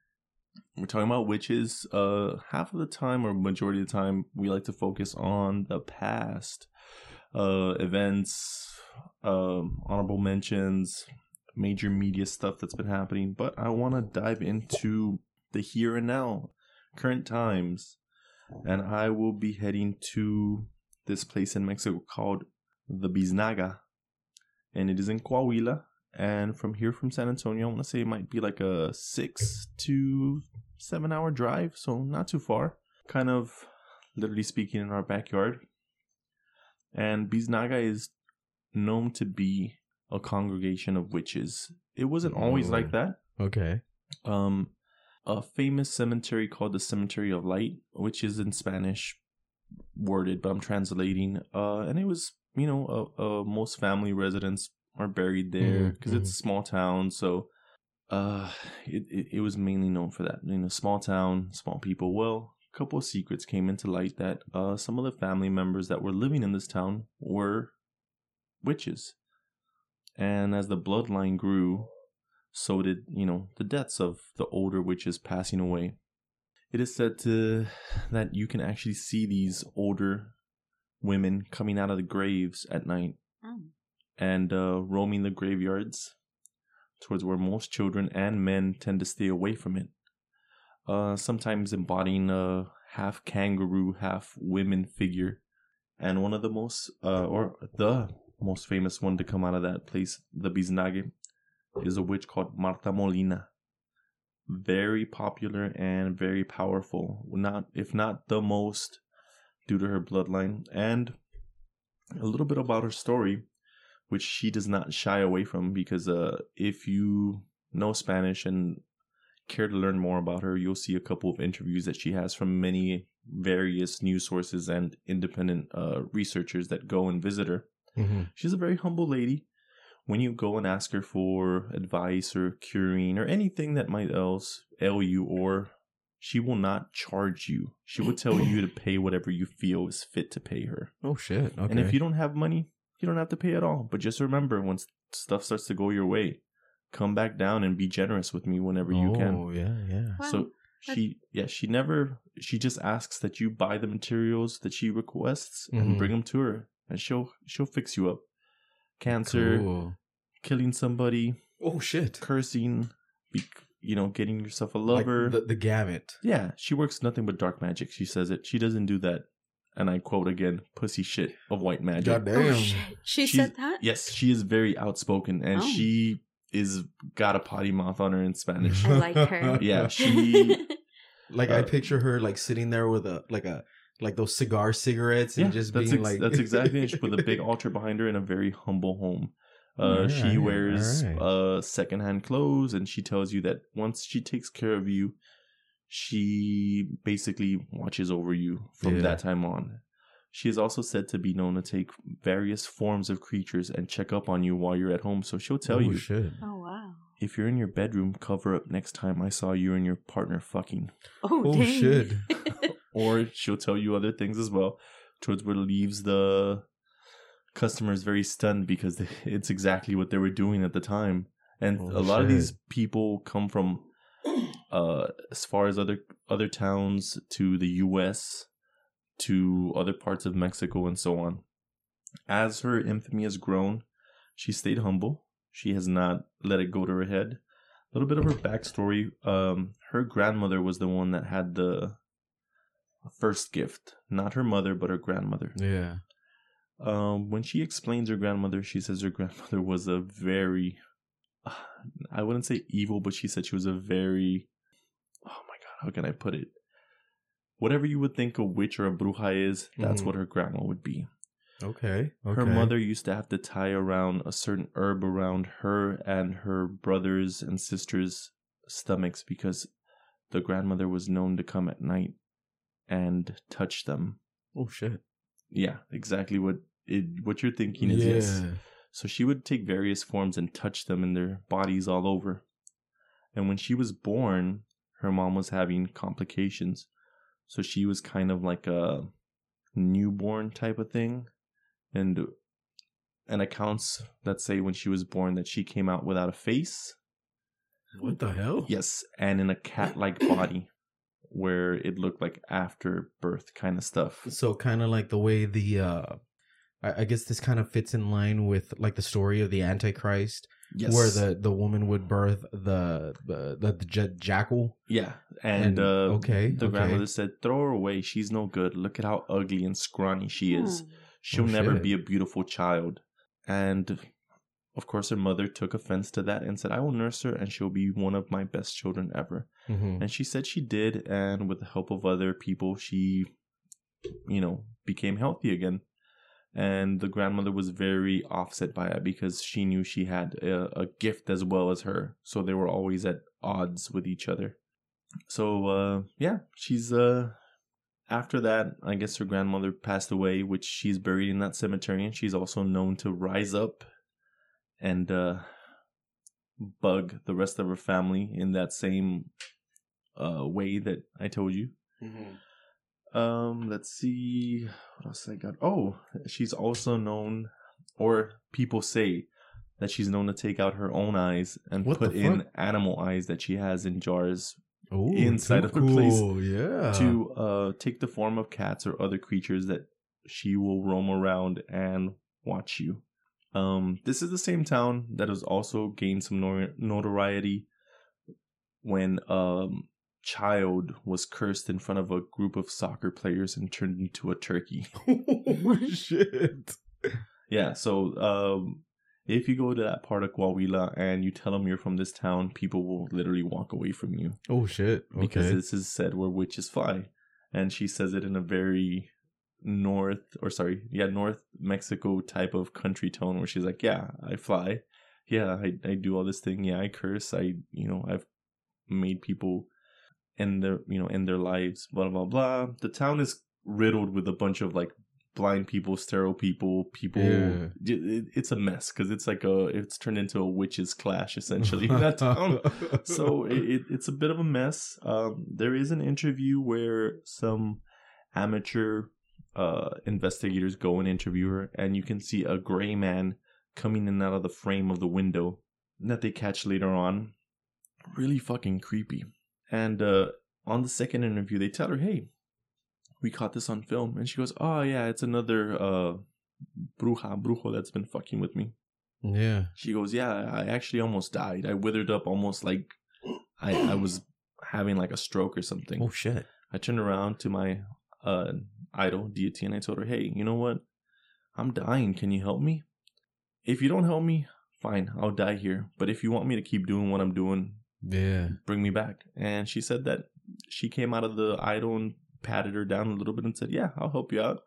we're talking about witches. Uh, half of the time, or majority of the time, we like to focus on the past, uh, events, um, honorable mentions, major media stuff that's been happening. But I want to dive into the here and now, current times, and I will be heading to this place in Mexico called the Biznaga, and it is in Coahuila. And from here, from San Antonio, I want to say it might be like a six to seven hour drive, so not too far. Kind of, literally speaking, in our backyard. And Biznaga is known to be a congregation of witches. It wasn't always Oh. like that. okay. Um, a famous cemetery called the Cemetery of Light, which is in Spanish worded, but I'm translating. Uh, and it was, you know, uh, uh, most family residents are buried there because it's a small town. So, uh, it, it it was mainly known for that. You know, small town, small people. Well, a couple of secrets came into light that uh, some of the family members that were living in this town were witches. And as the bloodline grew, so did, you know, the deaths of the older witches passing away. It is said to that you can actually see these older women coming out of the graves at night Oh. and uh, roaming the graveyards towards where most children and men tend to stay away from it. Uh, sometimes embodying a half kangaroo, half women figure. And one of the most, uh, or the most famous one to come out of that place, the Biznaga, is a witch called Marta Molina. Very popular and very powerful. Not, if not the most, due to her bloodline. And a little bit about her story which she does not shy away from because uh, if you know Spanish and care to learn more about her, you'll see a couple of interviews that she has from many various news sources and independent uh, researchers that go and visit her. hmm She's a very humble lady. When you go and ask her for advice or curing or anything that might else ail you, or she will not charge you. She will tell you to pay whatever you feel is fit to pay her. Oh shit. Okay. And if you don't have money, you don't have to pay at all. But just remember, once stuff starts to go your way, come back down and be generous with me whenever you can. Oh yeah, yeah. Wow. So she, yeah, she never, she just asks that you buy the materials that she requests and Mhm. bring them to her, and she'll she'll fix you up. Cancer, Cool. killing somebody, Oh shit. cursing, be, you know, getting yourself a Like lover. the, the gamut. yeah, she works nothing but dark magic. She says it. She doesn't do that. And I quote again, "Pussy shit of white magic." God Oh damn. shit! She She's- said that. Yes, she is very outspoken, and Oh. she is got a potty mouth on her in Spanish. I like her. yeah, she. Like I Uh, picture her like sitting there with a like a like those cigar cigarettes and Yeah, just that's being ex- like that's exactly. it. She put a big altar behind her in a very humble home. Uh, she wears alright. uh secondhand clothes, and she tells you that once she takes care of you, she basically watches over you from Yeah. that time on. She is also said to be known to take various forms of creatures and check up on you while you're at home. So she'll tell oh, you shit. Oh wow. if you're in your bedroom, cover up next time I saw you and your partner fucking. Oh, Oh, dang. shit. Or she'll tell you other things as well, towards what leaves the customers very stunned because it's exactly what they were doing at the time. And Oh, a lot of these people come from, uh, as far as other other towns to the U.S. to other parts of Mexico and so on. As her infamy has grown, she stayed humble. She has not let it go to her head. A little bit of her backstory. Um, her grandmother was the one that had the first gift, not her mother, but her grandmother. Yeah. Um, when she explains her grandmother, she says her grandmother was a very, I wouldn't say evil, but she said she was a very, oh my god, how can I put it? Whatever you would think a witch or a bruja is, that's Mhm. what her grandma would be. Okay. Okay. Her mother used to have to tie around a certain herb around her and her brothers and sisters' stomachs because the grandmother was known to come at night and touch them. Oh shit. Yeah, exactly what it what you're thinking is yes. Yeah. So she would take various forms and touch them in their bodies all over. And when she was born, her mom was having complications. So she was kind of like a newborn type of thing. and and accounts that say when she was born that she came out without a face. What the hell? Yes, and in a cat-like body, where it looked like after birth kind of stuff. So kind of like the way the uh I, I guess this kind of fits in line with like the story of the Antichrist, Yes, where the the woman would birth the the the, the j- jackal. yeah, and, And- uh, okay, the okay. grandmother said, "Throw her away. She's no good. Look at how ugly and scrawny she is. She'll Oh, never shit. be a beautiful child." And of course, her mother took offense to that and said, "I will nurse her, and she'll be one of my best children ever." Mm-hmm. And she said she did, and with the help of other people, she, you know, became healthy again. And the grandmother was very offset by it because she knew she had a, a gift as well as her. So they were always at odds with each other. So, uh, yeah, she's, uh, after that, I guess her grandmother passed away, which she's buried in that cemetery. And she's also known to rise up and, uh, bug the rest of her family in that same uh way that I told you. Um, let's see what else I got. Oh, she's also known, or people say that she's known to take out her own eyes and What put in animal eyes that she has in jars Ooh, inside of her place Yeah. to uh take the form of cats or other creatures that she will roam around and watch you. Um, this is the same town that has also gained some nor- notoriety when um child was cursed in front of a group of soccer players and turned into a turkey. oh, shit. Yeah, so um if you go to that part of Coahuila and you tell them you're from this town, people will literally walk away from you Oh shit. Okay. because this is said where witches fly, and she says it in a very north or sorry, yeah, North Mexico type of country tone where she's like, "Yeah, I fly, yeah, I I do all this thing, yeah, I curse, I you know I've made people end their you know end their lives, blah blah blah." The town is riddled with a bunch of like blind people, sterile people, people. Yeah. It, it's a mess because it's like a it's turned into a witches clash essentially in that town so it, it's a bit of a mess. Um, there is an interview where some amateur uh, investigators go and interview her, and you can see a gray man coming in and out of the frame of the window that they catch later on. Really fucking creepy. And uh, on the second interview, they tell her, "Hey, we caught this on film," and she goes, "Oh yeah, it's another uh, bruja, brujo that's been fucking with me." yeah. She goes, Yeah, I actually almost died. I withered up almost like I, I was having like a stroke or something. Oh shit. I turned around to my uh, idol, deity, and I told her, Hey, you know what? I'm dying. Can you help me? If you don't help me, fine, I'll die here. But if you want me to keep doing what I'm doing, Yeah. bring me back. And she said that she came out of the idol and patted her down a little bit and said, Yeah, I'll help you out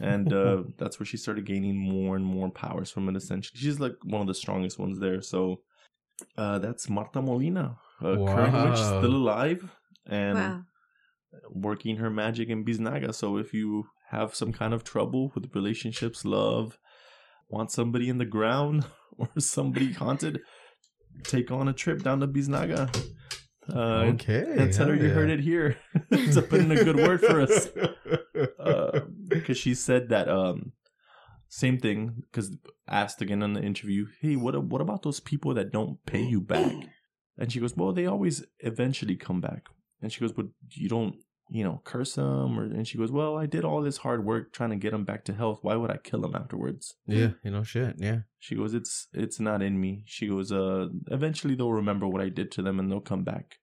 and uh, that's where she started gaining more and more powers from it. Essentially, she's like one of the strongest ones there. So uh, that's Marta Molina, a current witch, still alive and Wow. Working her magic in Biznaga. So if you have some kind of trouble with relationships, love, want somebody in the ground or somebody haunted, take on a trip down to Biznaga. Uh, okay. and tell her you heard it here to put in a good word for us because she said that um same thing because asked again on the interview hey what what about those people that don't pay you back and she goes well they always eventually come back and she goes but you don't you know curse them or and she goes well i did all this hard work trying to get them back to health why would i kill them afterwards yeah, you know shit. Yeah. she goes it's it's not in me she goes uh eventually they'll remember what i did to them and they'll come back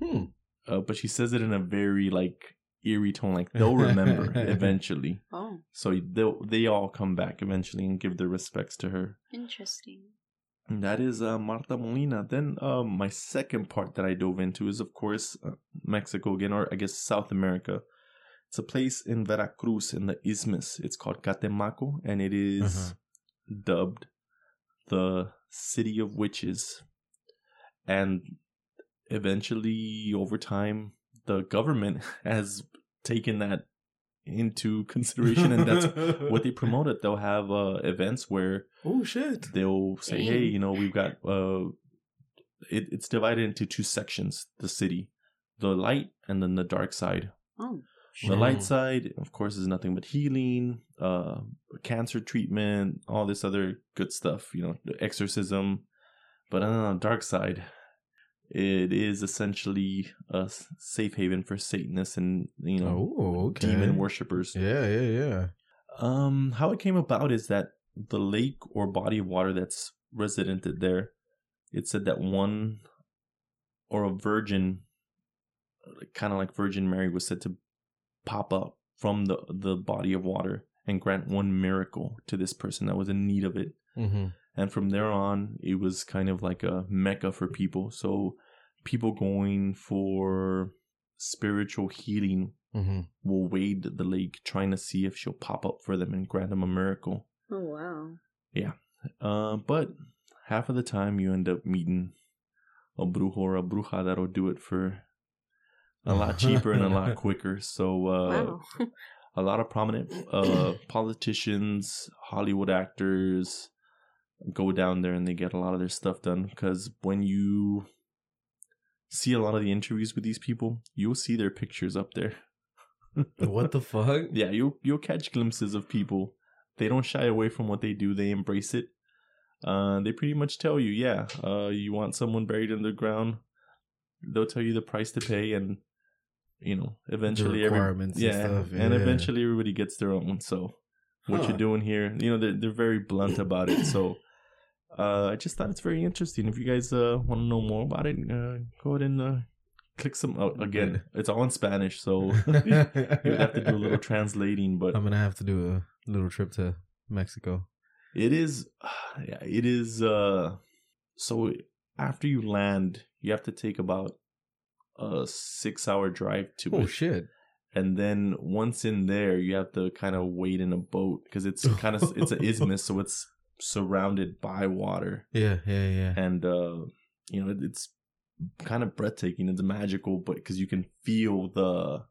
Hmm. uh, but she says it in a very like eerie tone like they'll remember eventually Oh, so they they all come back eventually and give their respects to her. interesting. And that is uh, Marta Molina. Then uh, my second part that I dove into is of course uh, Mexico again, or I guess South America. It's a place in Veracruz in the Isthmus. It's called Catemaco, and it is Uh-huh. dubbed the city of witches. And eventually, over time, the government has taken that into consideration, and that's what they promoted. They'll have uh, events where Oh shit. they'll say, Dang. "Hey, you know, we've got uh, it, it's divided into two sections: the city, the light, and then the dark side." Oh, The light side, of course, is nothing but healing, uh, cancer treatment, all this other good stuff, you know, the exorcism. But on the dark side, it is essentially a safe haven for Satanists and you know Oh, okay. demon worshippers. Yeah, yeah, yeah. Um, how it came about is that the lake or body of water that's residented there, it said that one or a virgin, kind of like Virgin Mary, was said to pop up from the the body of water and grant one miracle to this person that was in need of it. Mm-hmm. And from there on, it was kind of like a mecca for people. So people going for spiritual healing Mm-hmm. will wade the lake trying to see if she'll pop up for them and grant them a miracle. Oh wow. Yeah. Uh, but half of the time you end up meeting a brujo or a bruja that'll do it for a lot cheaper and a lot quicker. So uh, wow. a lot of prominent uh, politicians, Hollywood actors go down there and they get a lot of their stuff done because when you see a lot of the interviews with these people, you'll see their pictures up there. what the fuck? Yeah, you'll you'll catch glimpses of people. They don't shy away from what they do. They embrace it. Uh, they pretty much tell you, yeah, uh, you want someone buried underground. They'll tell you the price to pay, and you know, eventually, every, requirements and yeah, stuff, and eventually everybody gets their own. So, what Huh. you're doing here, you know, they're they're very blunt about it. So, uh, I just thought it's very interesting. If you guys uh want to know more about it, uh, go ahead and uh, click some. Oh, again, it's all in Spanish, so you have to do a little translating, but I'm gonna have to do a little trip to Mexico. it is yeah, it is uh so after you land you have to take about a six hour drive to Oh it shit! and then once in there you have to kind of wait in a boat because it's kind of it's an isthmus so it's surrounded by water Yeah, yeah, yeah. and uh you know it, it's kind of breathtaking it's magical but because you can feel the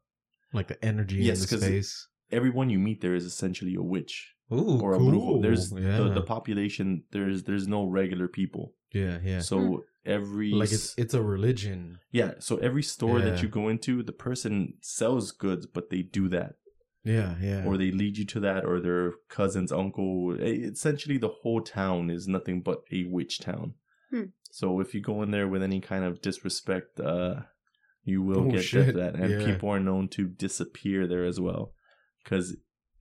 Like the energy Yes, in the 'cause space. everyone you meet there is essentially a witch Ooh, or a cool. brujo there's yeah, the, the population there's there's no regular people yeah, yeah. So every like it's it's a religion. yeah, so every store Yeah. that you go into, the person sells goods, but they do that, Yeah, yeah. or they lead you to that, or their cousin's uncle. Essentially, the whole town is nothing but a witch town. Hmm. So if you go in there with any kind of disrespect, uh, you will Oh, get shit. that, and Yeah. people are known to disappear there as well. Because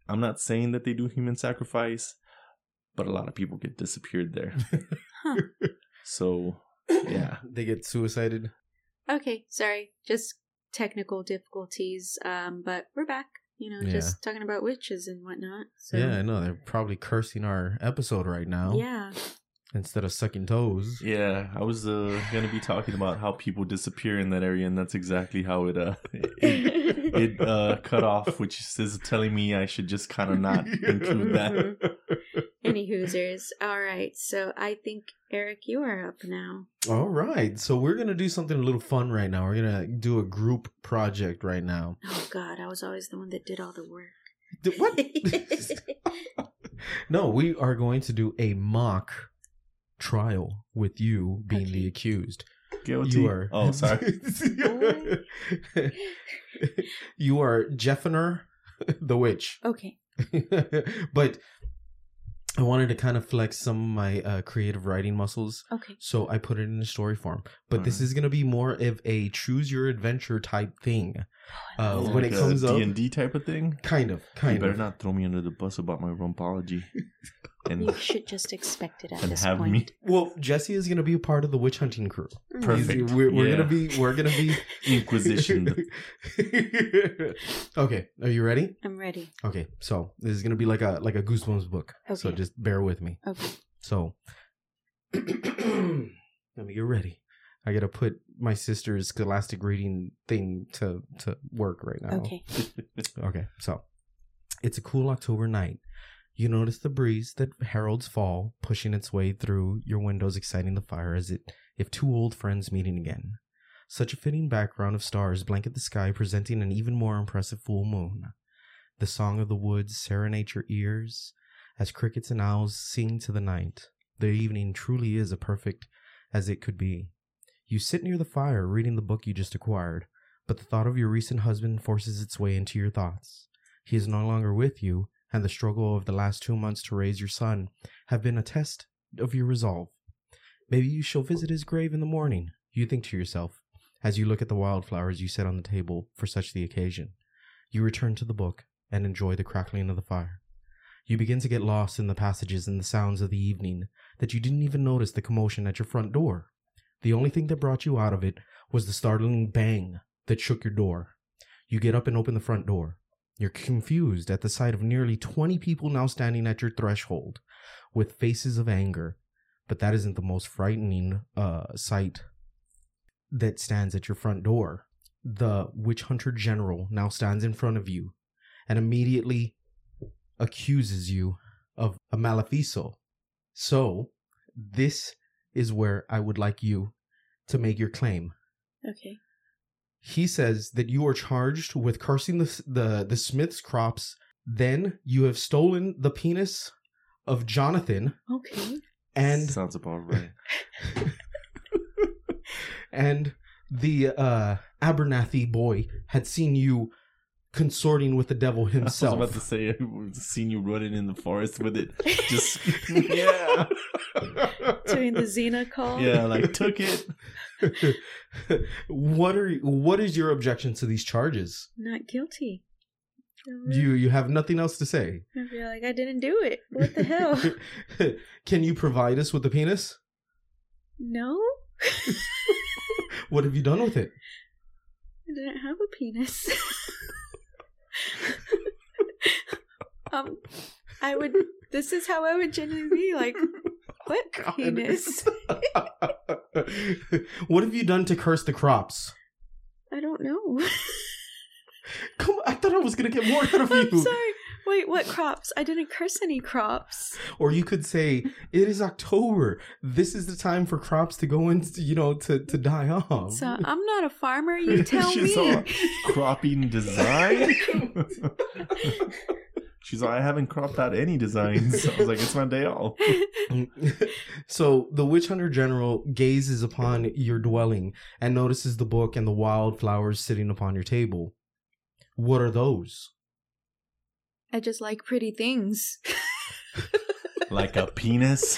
I'm not saying that they do human sacrifice, but a lot of people get disappeared there. Huh. So yeah. they get suicided. Okay, sorry. Just technical difficulties. Um, but we're back. You know, Yeah. just talking about witches and whatnot. So Yeah, I know. They're probably cursing our episode right now. Yeah. Instead of sucking toes. Yeah, I was uh, gonna be talking about how people disappear in that area, and that's exactly how it uh it, it uh cut off, which is telling me I should just kind of not include that. Any Hoosers. All right. So I think Eric, you are up now. All right. So we're gonna do something a little fun right now. We're gonna do a group project right now. Oh God, I was always the one that did all the work. D- What? no, we are going to do a mock trial with you being the accused. Guilty. You are. Oh, sorry. you are Jeffiner, the witch. okay. but I wanted to kind of flex some of my uh, creative writing muscles, Okay. so I put it in a story form. But this Alright. is going to be more of a choose your adventure type thing. Uh, love when it this. comes up, D and D type of thing. kind of, Kind You kind better not throw me under the bus about my rumpology, and You should just expect it at and this have point. me Well, Jesse is going to be a part of the witch hunting crew. Mm. Perfect. He's- We're, we're Yeah. gonna be. We're gonna be. Inquisition. okay, are you ready? I'm ready. Okay, so this is gonna be like a like a Goosebumps book. Okay. So just bear with me. Okay. So let me get ready. I gotta put my sister's scholastic reading thing to to work right now. Okay. Okay, so it's a cool October night. You notice the breeze that heralds fall, pushing its way through your windows, exciting the fire as it if two old friends meeting again. Such a fitting background of stars blanket the sky, presenting an even more impressive full moon. The song of the woods serenade your ears as crickets and owls sing to the night. The evening truly is a perfect as it could be. You sit near the fire reading the book you just acquired, but the thought of your recent husband forces its way into your thoughts. He is no longer with you, and the struggle of the last two months to raise your son have been a test of your resolve. Maybe you shall visit his grave in the morning, you think to yourself, as you look at the wildflowers you set on the table for such the occasion. You return to the book and enjoy the crackling of the fire. You begin to get lost in the passages and the sounds of the evening that you didn't even notice the commotion at your front door. The only thing that brought you out of it was the startling bang that shook your door. You get up and open the front door. You're confused at the sight of nearly 20 people now standing at your threshold with faces of anger. But that isn't the most frightening uh, sight that stands at your front door. The witch hunter general now stands in front of you and immediately accuses you of a maleficio. So, this is where I would like you to make your claim. Okay. He says that you are charged with cursing the the, the Smith's crops. Then you have stolen the penis of Jonathan Okay. and sounds about right. and the uh Abernathy boy had seen you consorting with the devil himself. I was himself. about to say, I've seen you running in the forest with it. Just yeah, Doing the Xena call. yeah, like took it. what are what is your objection to these charges? Not guilty. You you have nothing else to say. You're like, I didn't do it. What the hell? Can you provide us with the penis? no? What have you done with it? I didn't have a penis. Um, I would. This is how I would genuinely be like. What God. penis? what have you done to curse the crops? I don't know. Come on, I thought I was gonna get more out of I'm you. sorry. Wait, what crops? I didn't curse any crops. Or you could say, it is October. This is the time for crops to go into, you know, to, to die off. So I'm not a farmer. You tell me. cropping design. She's like, I haven't cropped out any designs. I was like, it's my day off. so the witch hunter general gazes upon your dwelling and notices the book and the wildflowers sitting upon your table. What are those? I just like pretty things. Like a penis.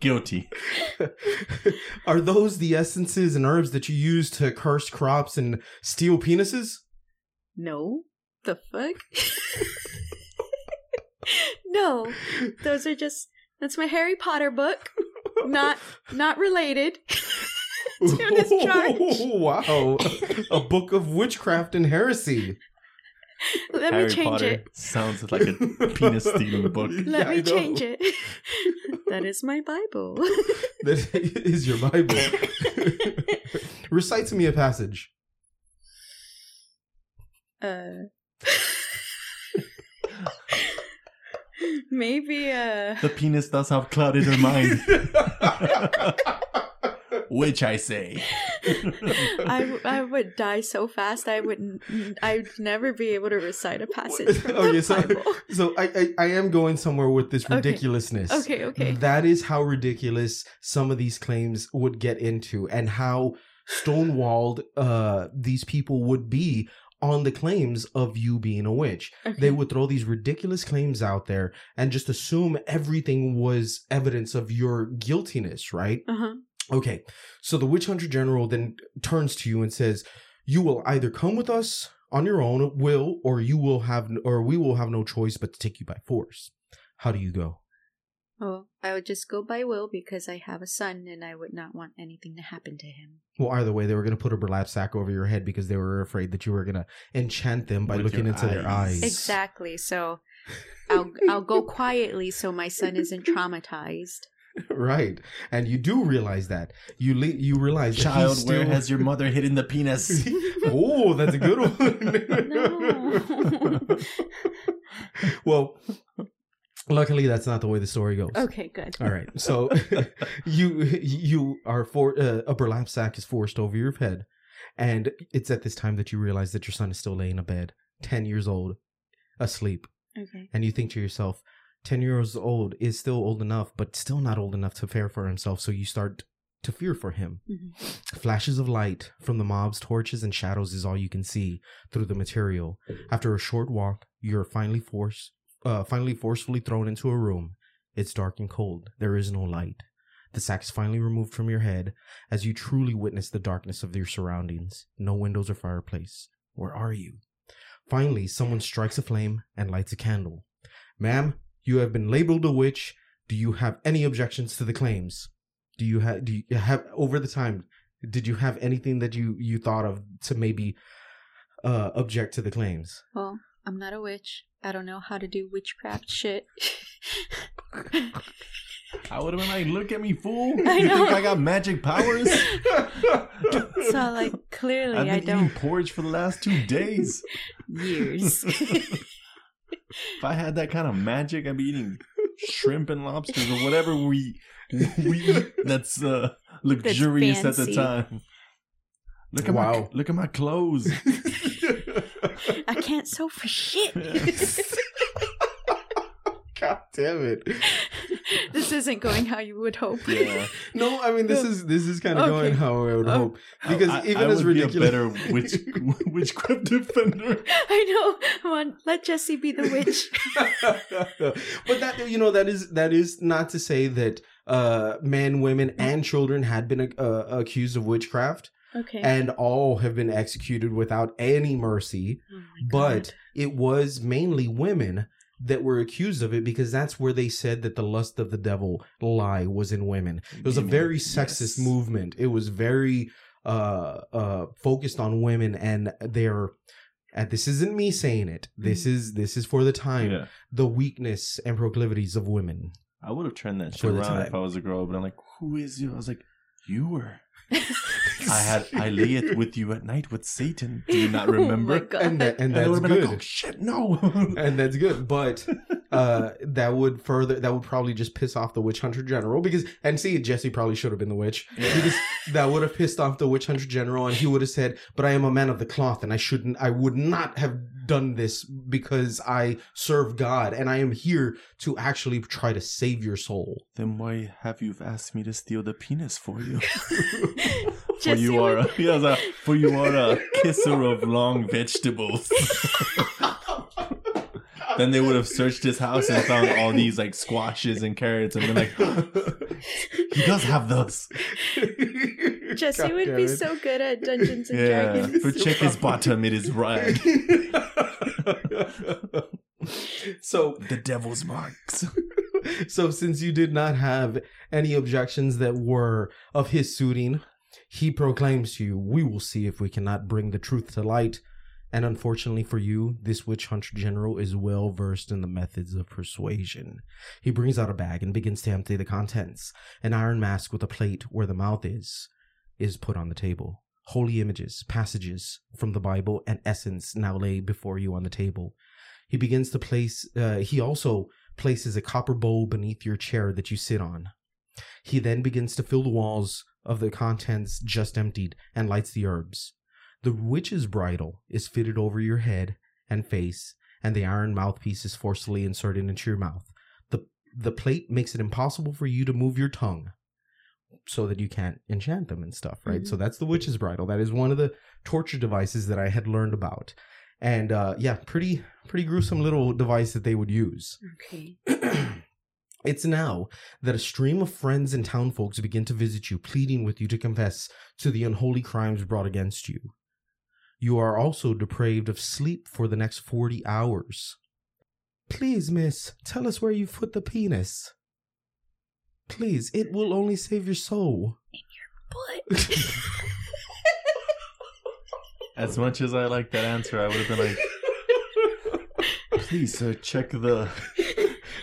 Guilty. are those the essences and herbs that you use to curse crops and steal penises? No. The fuck? no. Those are just that's my Harry Potter book. Not not related. to this charge. wow. A book of witchcraft and heresy. Let Harry me change Potter it. sounds like a penis stealing book. Let Yeah, I me know. change it. that is my Bible. That is your Bible. Recite to me a passage. uh Maybe uh The penis does have clouded her mind. Which I say. I, w- I would die so fast I wouldn't I'd never be able to recite a passage from okay, the so Bible. so I, I I am going somewhere with this Okay. ridiculousness. Okay, okay. That is how ridiculous some of these claims would get into, and how stonewalled uh these people would be on the claims of you being a witch. Okay. They would throw these ridiculous claims out there and just assume everything was evidence of your guiltiness, right? Uh-huh. Okay, so the witch hunter general then turns to you and says, "You will either come with us on your own will, or you will have, or we will have no choice but to take you by force. How do you go?" Oh, I would just go by will because I have a son and I would not want anything to happen to him. Well, either way, they were going to put a burlap sack over your head because they were afraid that you were going to enchant them by With looking your into their eyes. eyes. Exactly. So I'll I'll go quietly so my son isn't traumatized. right, and you do realize that you le- you realize that Child, he's where has your mother hidden the penis? oh, that's a good one. No. well, luckily, that's not the way the story goes. Okay, good. All right. So you you are for uh, a burlap sack is forced over your head, and it's at this time that you realize that your son is still laying in bed, ten years old, asleep, Okay. and you think to yourself, ten years old is still old enough, but still not old enough to care for himself. So you start to fear for him. Mhm. Flashes of light from the mob's torches and shadows is all you can see through the material. After a short walk, you're finally forced, uh, finally forcefully thrown into a room. It's dark and cold. There is no light. The sack is finally removed from your head as you truly witness the darkness of your surroundings. No windows or fireplace. Where are you? Finally, someone strikes a flame and lights a candle. Ma'am, you have been labeled a witch. Do you have any objections to the claims? Do you have do you have over the time did you have anything that you you thought of to maybe uh object to the claims? Well, I'm not a witch. I don't know how to do witchcraft shit. I would have been like, "Look at me, fool! I you know. think I got magic powers?" so, like, clearly, I've I been eating don't. porridge for the last two days. Years. If I had that kind of magic, I'd be eating shrimp and lobsters or whatever we we eat that's uh, luxurious at the time. Look at my Wow. look at my clothes. I can't sew for shit. God damn it. this isn't going how you would hope. Yeah. No, I mean this is this is kind of going how I would Oh. hope because I, even I as would ridiculous, be a better witch witchcraft defender. I know. Come on, let Jesse be the witch. but that you know that is that is not to say that uh men, women, and children had been uh, accused of witchcraft, Okay. and all have been executed without any mercy. Oh But God. it was mainly women that were accused of it because that's where they said that the lust of the devil lie was in women. It was a very sexist yes. movement. It was very uh uh focused on women and their and this isn't me saying it. This is this is for the time. Yeah. The weakness and proclivities of women. I would have turned that shit around if. I was a girl, but I'm like, who is you? I was like, you were. I had I lay it with you at night with Satan. Do you not remember? Oh. And that, and And that's would good. like, oh shit, no. and that's good. But uh that would further that would probably just piss off the witch hunter general because and see Jesse probably should have been the witch. Because that would have pissed off the witch hunter general and he would have said, But I am a man of the cloth and I shouldn't I would not have done this because I serve God and I am here to actually try to save your soul. then why have you asked me to steal the penis for you? Uh, for you are a, yes, a, for you are a kisser of long vegetables. Then they would have searched his house and found all these like squashes and carrots and been like, he does have those. Jesse God would be it. so good at Dungeons and Yeah, Dragons. for check his bottom, it is red. so The devil's marks. so since you did not have any objections that were of his suiting, he proclaims to you, We will see if we cannot bring the truth to light. And unfortunately for you, this witch hunter general is well versed in the methods of persuasion. He brings out a bag and begins to empty the contents. An iron mask with a plate where the mouth is, is put on the table. Holy images, passages from the Bible, and essence now lay before you on the table. He begins to place, uh, he also places a copper bowl beneath your chair that you sit on. He then begins to fill the walls of the contents just emptied and lights the herbs. The witch's bridle is fitted over your head and face, and the iron mouthpiece is forcibly inserted into your mouth. The, the plate makes it impossible for you to move your tongue so that you can't enchant them and stuff, right? Mhm. So that's the witch's bridle. That is one of the torture devices that I had learned about. And uh, yeah, pretty pretty gruesome little device that they would use. Okay. it's now that a stream of friends and townfolks begin to visit you, pleading with you to confess to the unholy crimes brought against you. You are also depraved of sleep for the next 40 hours. Please, miss, tell us where you've put the penis. Please, it will only save your soul. But As much as I like that answer, I would have been like, please, sir, check the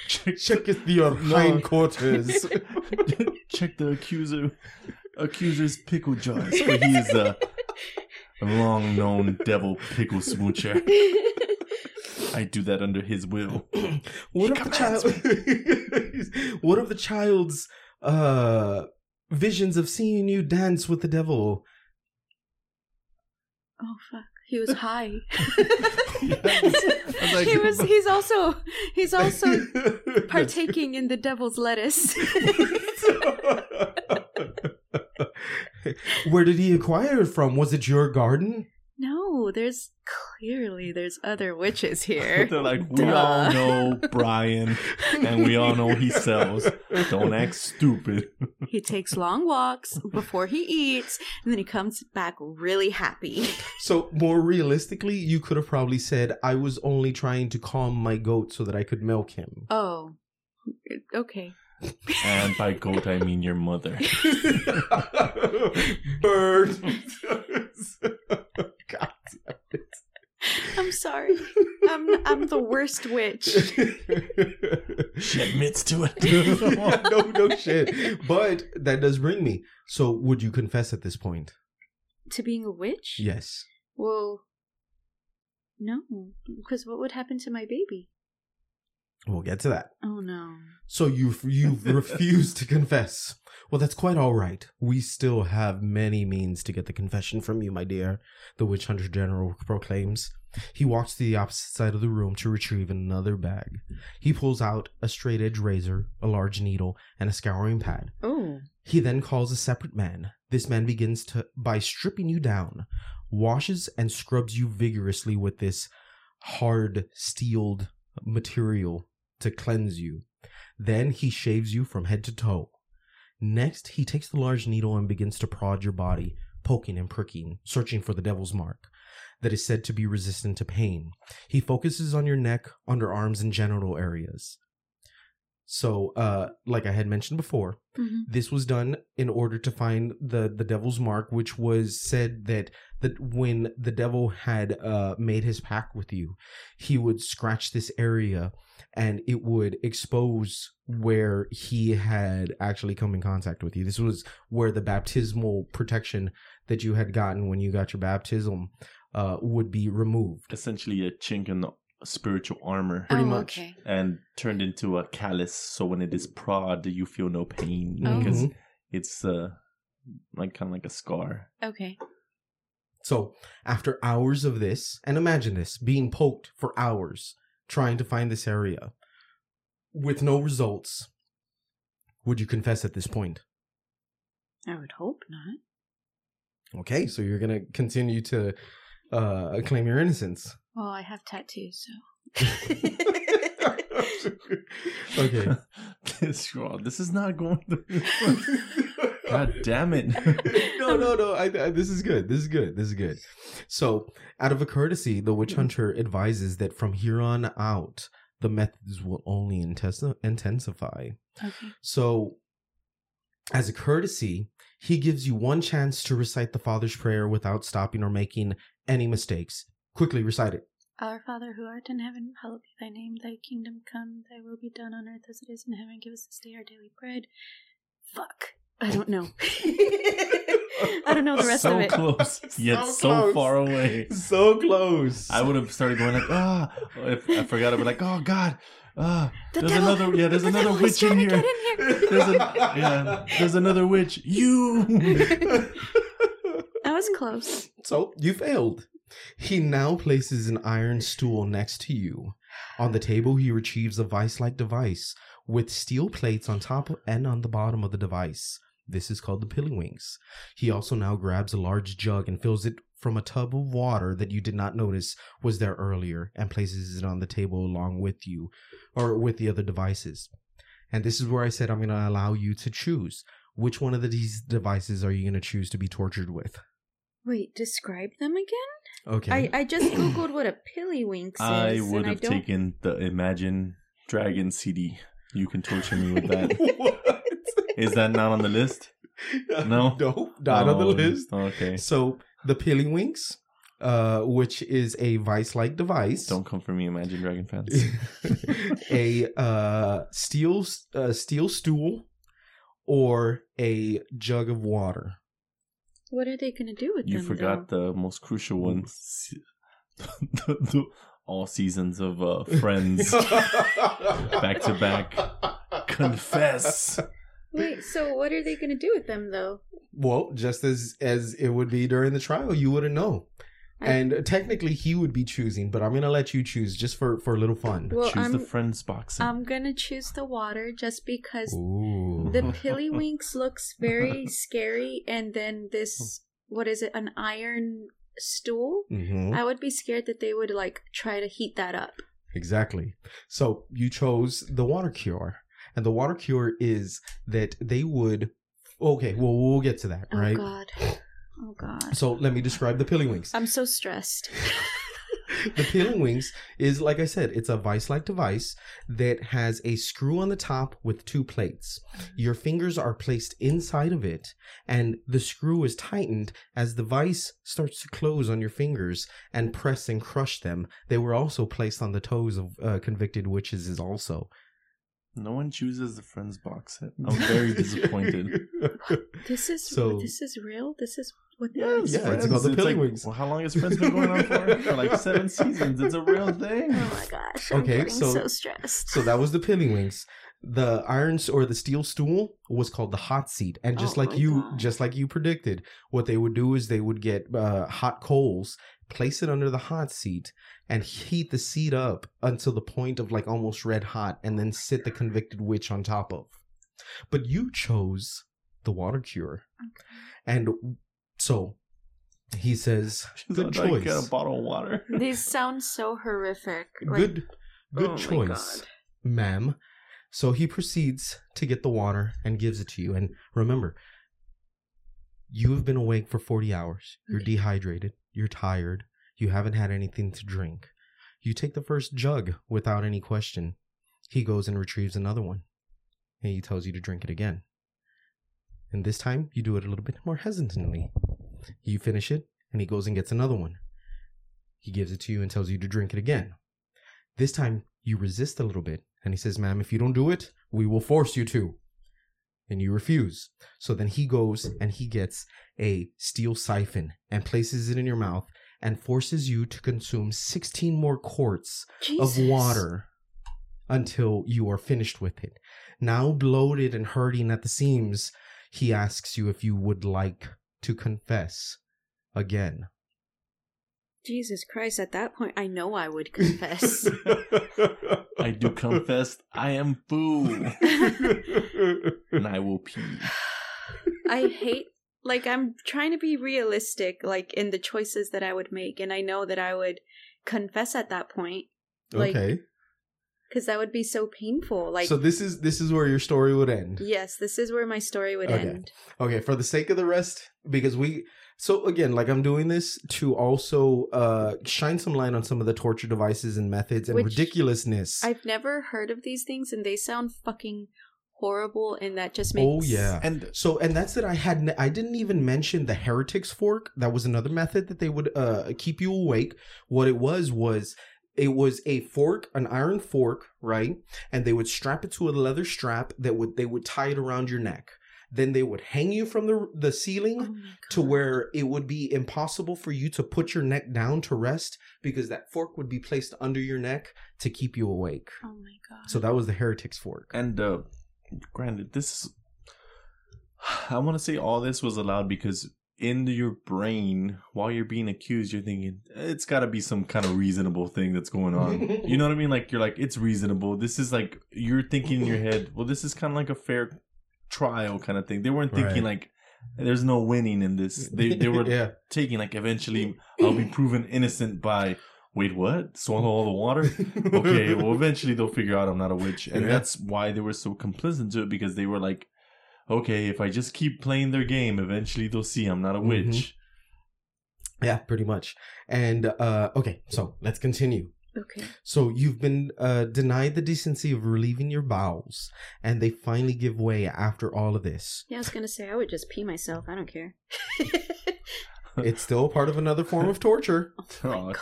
check Check it your No. hindquarters. check the accuser accuser's pickle jars, for he is a long known devil pickle smoocher. I do that under his will. what He of the child? what of the child's uh visions of seeing you dance with the devil? oh fuck, he was high. was like- he was. He's also. He's also partaking in the devil's lettuce. Where did he acquire it from? Was it your garden? No, there's clearly there's other witches here. They're like, we Duh. all know Brian, and we all know he sells. Don't act stupid. he takes long walks before he eats, and then he comes back really happy. So, more realistically, you could have probably said, I was only trying to calm my goat so that I could milk him. Oh, okay. And by goat, I mean your mother. Bird. God damn I'm sorry. I'm I'm the worst witch. She admits to it. no, no shit. But that does bring me. So, would you confess at this point? to being a witch? Yes. Well, no, because what would happen to my baby? We'll get to that. Oh no. So you you refuse to confess. Well, that's quite all right. We still have many means to get the confession from you, my dear. The witch hunter general proclaims. He walks to the opposite side of the room to retrieve another bag. He pulls out a straight edge razor, a large needle, and a scouring pad. Oh. He then calls a separate man. This man begins to by stripping you down, washes and scrubs you vigorously with this hard steeled material to cleanse you. Then he shaves you from head to toe. Next, he takes the large needle and begins to prod your body, poking and pricking, searching for the devil's mark that is said to be resistant to pain. He focuses on your neck, underarms, and genital areas. So, uh, like I had mentioned before, Mhm. this was done in order to find the the devil's mark, which was said that that when the devil had uh, made his pact with you, he would scratch this area, and it would expose where he had actually come in contact with you. This was where the baptismal protection that you had gotten when you got your baptism uh, would be removed. Essentially, a chink in the spiritual armor. Pretty oh, much. Okay. and turned into a callus so when it is prod you feel no pain Oh. because Mhm. it's uh like kind of like a scar Okay. So, after hours of this, and imagine this being poked for hours trying to find this area with no results, would you confess at this point? I would hope not. Okay, so you're going to continue to uh, claim your innocence. Well, I have tattoos, so. okay. this, oh, this is not going to god damn it no, no, no. I, I, this is good. This is good. This is good. So, out of a courtesy, the witch hunter advises that from here on out, the methods will only intes- intensify. Okay. So, as a courtesy, he gives you one chance to recite the Father's Prayer without stopping or making any mistakes. Quickly recite it. Our Father who art in heaven, hallowed be thy name. Thy kingdom come, thy will be done on earth as it is in heaven. Give us this day our daily bread. Fuck. I don't know. I don't know the rest so of it. So close yet So so, close. far away So close. i would have started going like ah if i forgot i'd be like oh god ah The there's devil- another yeah there's the another witch in trying to here get in here. there's a yeah there's another witch you That was close. so, you failed. He now places an iron stool next to you. On the table, he retrieves a vice like device with steel plates on top and on the bottom of the device. This is called the Pillywinks. He also now grabs a large jug and fills it from a tub of water that you did not notice was there earlier and places it on the table along with you or with the other devices. And this is where I said I'm going to allow you to choose. Which one of these devices are you going to choose to be tortured with? Wait, describe them again? Okay. I, I just googled what a pillywinks is. I would and have I don't... taken the Imagine Dragon CD. You can torture me with that. what? Is that not on the list? No? no, not on the Oh, list. Okay. So the Pillywinks, uh, which is a vice-like device, Don't come for me, Imagine Dragon fans. a uh, steel uh, steel stool, or a jug of water. What are they gonna do with You them? You forgot the most crucial one. Se- the- the- all seasons of uh, Friends. Back to back. Confess. Wait, so what are they gonna do with them though? Well, just as as it would be during the trial, you wouldn't know. And technically, he would be choosing, but I'm gonna let you choose just for for a little fun. Well, Choose the I'm friends box. I'm gonna choose the water just because Ooh. the Pillywinks looks very scary, and then this what is it? An iron stool. Mhm. I would be scared that they would like try to heat that up. Exactly. So you chose the water cure, and the water cure is that they would. Okay, well we'll get to that, Oh right? God. Oh God. So let me describe the Pillywinks. I'm so stressed. the Pillywinks is like I said, it's a vice-like device that has a screw on the top with two plates. Your fingers are placed inside of it, and the screw is tightened as the vice starts to close on your fingers and press and crush them. They were also placed on the toes of uh, convicted witches. Is also no one chooses the friends box set. I'm very disappointed. This is So- this is real. This is what Yes, Yeah, it's called the like- Pillywinks. well, how long has Friends been going on for? For like seven seasons. It's a real thing. Oh my gosh. I'm Okay, so- so, stressed. So that was the Pillywinks. The irons or the steel stool was called the hot seat, and just Oh like you, God. just like you predicted, what they would do is they would get uh, hot coals, place it under the hot seat, and heat the seat up until the point of like almost red hot, and then sit the convicted witch on top of. But you chose the water cure, and so he says, She's "Good like, choice, Get a bottle of water. These sound so horrific. Like, good, good oh choice." Ma'am. So he proceeds to get the water and gives it to you. And remember, you have been awake for 40 hours. You're Okay. dehydrated. You're tired. You haven't had anything to drink. You take the first jug without any question. He goes and retrieves another one. And he tells you to drink it again. And this time, you do it a little bit more hesitantly. You finish it, and he goes and gets another one. He gives it to you and tells you to drink it again. This time, you resist a little bit, and he says, Ma'am, if you don't do it, we will force you to. And you refuse. So then he goes and he gets a steel siphon and places it in your mouth and forces you to consume 16 more quarts Jesus. of water until you are finished with it. Now bloated and hurting at the seams, he asks you if you would like to confess again. Jesus Christ, at that point, I know I would confess. I do confess I am fool. and I will pee. I hate, like, I'm trying to be realistic, like, in the choices that I would make. And I know that I would confess at that point, Like, okay. because that would be so painful. Like, so this is this is where your story would end. yes, this is where my story would Okay. end. Okay, for the sake of the rest, because we so again, like I'm doing this to also uh shine some light on some of the torture devices and methods and Which ridiculousness. I've never heard of these things, and they sound fucking horrible, and that just makes. oh yeah. And So and that's that I had ne- I didn't even mention the heretics fork. That was another method that they would uh keep you awake. What it was was it was a fork, an iron fork, right? And they would strap it to a leather strap that would they would tie it around your neck. Then they would hang you from the the ceiling Oh to where it would be impossible for you to put your neck down to rest because that fork would be placed under your neck to keep you awake. Oh my god. So that was the heretics fork. and uh granted, this is I want to say all this was allowed because in your brain, while you're being accused, you're thinking it's got to be some kind of reasonable thing that's going on. you know what I mean? Like you're like it's reasonable. This is like you're thinking in your head. Well, this is kind of like a fair trial kind of thing. They weren't thinking Right. like there's no winning in this. They they were yeah. taking like eventually I'll be proven innocent by wait what swallow all the water. okay, well, eventually they'll figure out I'm not a witch, and Yeah. that's why they were so complicit to it because they were like, okay, if I just keep playing their game, eventually they'll see I'm not a Mhm. witch. Yeah, pretty much. And uh okay, so let's continue. okay. So you've been uh denied the decency of relieving your bowels, and they finally give way after all of this. Yeah, I was gonna say I would just pee myself. I don't care. It's still part of another form of torture. oh my god.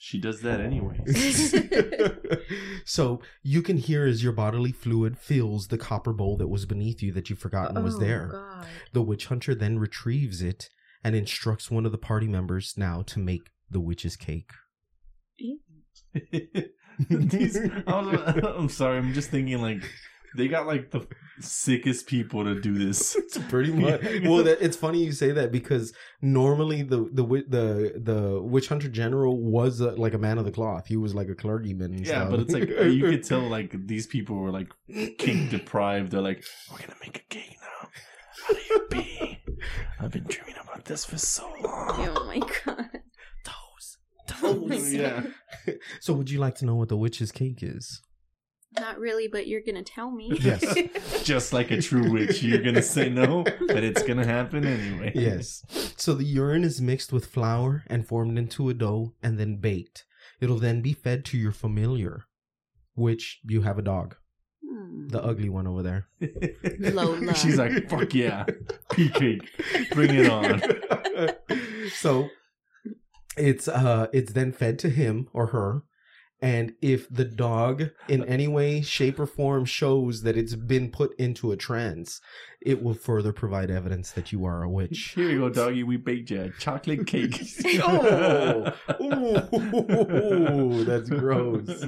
She does that anyway. so you can hear as your bodily fluid fills the copper bowl that was beneath you that you've forgotten was Oh, there. God. The witch hunter then retrieves it and instructs one of the party members now to make the witch's cake. These, I was, I'm sorry, I'm just thinking like they got like the sickest people to do this. It's pretty much. Well, that, it's funny you say that because normally the the wi- the the witch hunter general was uh like a man of the cloth. He was like a clergyman. Yeah, stuff. but it's like you could tell like these people were like cake deprived. They're like, we're gonna make a cake now. How do you be? I've been dreaming about this for so long. Oh my god. Toes, Oh toes. yeah. So, would you like to know what the witch's cake is? Not really, but you're gonna tell me. Yes. Just like a true witch, you're gonna say no, but it's gonna happen anyway. Yes. So the urine is mixed with flour and formed into a dough and then baked. It'll then be fed to your familiar, which you have a dog, Hmm. the ugly one over there. Lola. She's like, fuck yeah, pea cake, bring it on. so it's uh it's then fed to him or her and if the dog in any way shape or form shows that it's been put into a trance it will further provide evidence that you are a witch Here you go, doggy. We baked you a chocolate cake. Oh. Ooh, that's gross.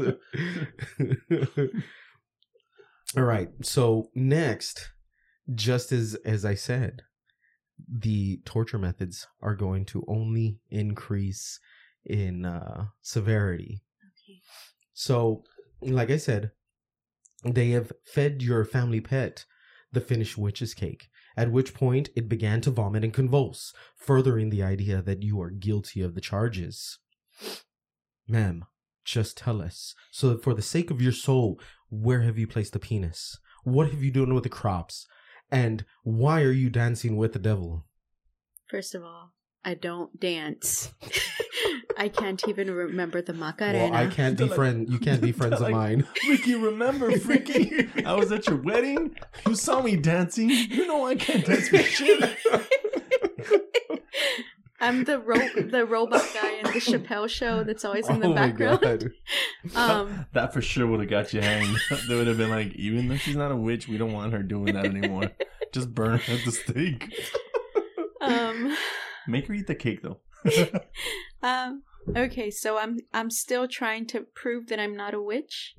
All right. So next, just as as I said, the torture methods are going to only increase in uh, severity. So, like I said, they have fed your family pet the finished witch's cake, at which point it began to vomit and convulse, furthering the idea that you are guilty of the charges. Ma'am, just tell us, so that for the sake of your soul, where have you placed the penis? What have you done with the crops? And why are you dancing with the devil? First of all, I don't dance. I can't even remember the Macarena. Well, I can't They're be like- You can't be friends of Like- mine. Ricky, remember, freaky? I was at your wedding. You saw me dancing. You know I can't dance for shit. I'm the ro- the robot guy in the Chappelle show that's always in the oh my background. god! Um, that for sure would have got you hanged. they would have been like, even though she's not a witch, we don't want her doing that anymore. Just burn her at the stake. um, Make her eat the cake though. um, okay, so I'm I'm still trying to prove that I'm not a witch.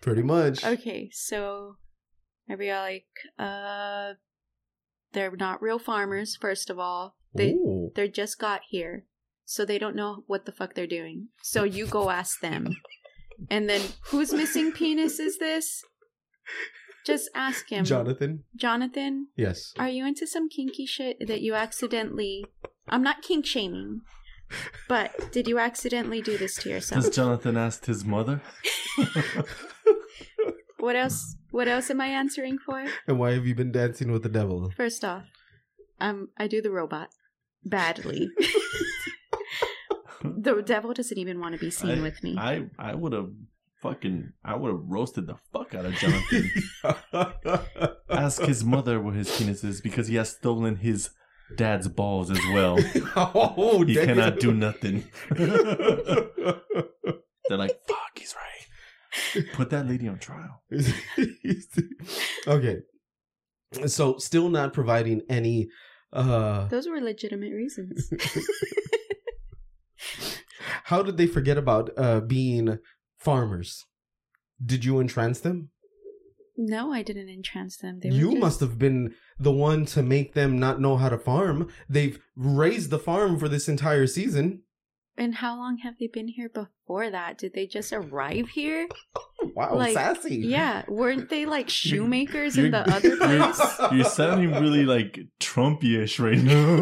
Pretty much. Okay, so maybe I like uh, they're not real farmers. First of all, they Ooh. they just got here, so they don't know what the fuck they're doing. So you go ask them, and then whose missing penis is this? Just ask him, Jonathan. Jonathan. Yes. Are you into some kinky shit that you accidentally? I'm not kink shaming, but did you accidentally do this to yourself? Has Jonathan asked his mother? What else? What else am I answering for? And why have you been dancing with the devil? First off, um, I do the robot badly. the devil doesn't even want to be seen I- with me. I I would have fucking I would have roasted the fuck out of Jonathan. Ask his mother where his penis is because he has stolen his dad's balls as well. oh, He damn. cannot do nothing. They're like, fuck, he's right. Put that lady on trial. okay. So still not providing any uh Those were legitimate reasons. how did they forget about uh being farmers? Did you entrance them? No, I didn't entrance them. They you just- must have been the one to make them not know how to farm. They've raised the farm for this entire season. And how long have they been here before that? Did they just arrive here? Wow, Like, sassy. Yeah, weren't they like shoemakers in the other place? You're sounding really like Trumpy-ish right now.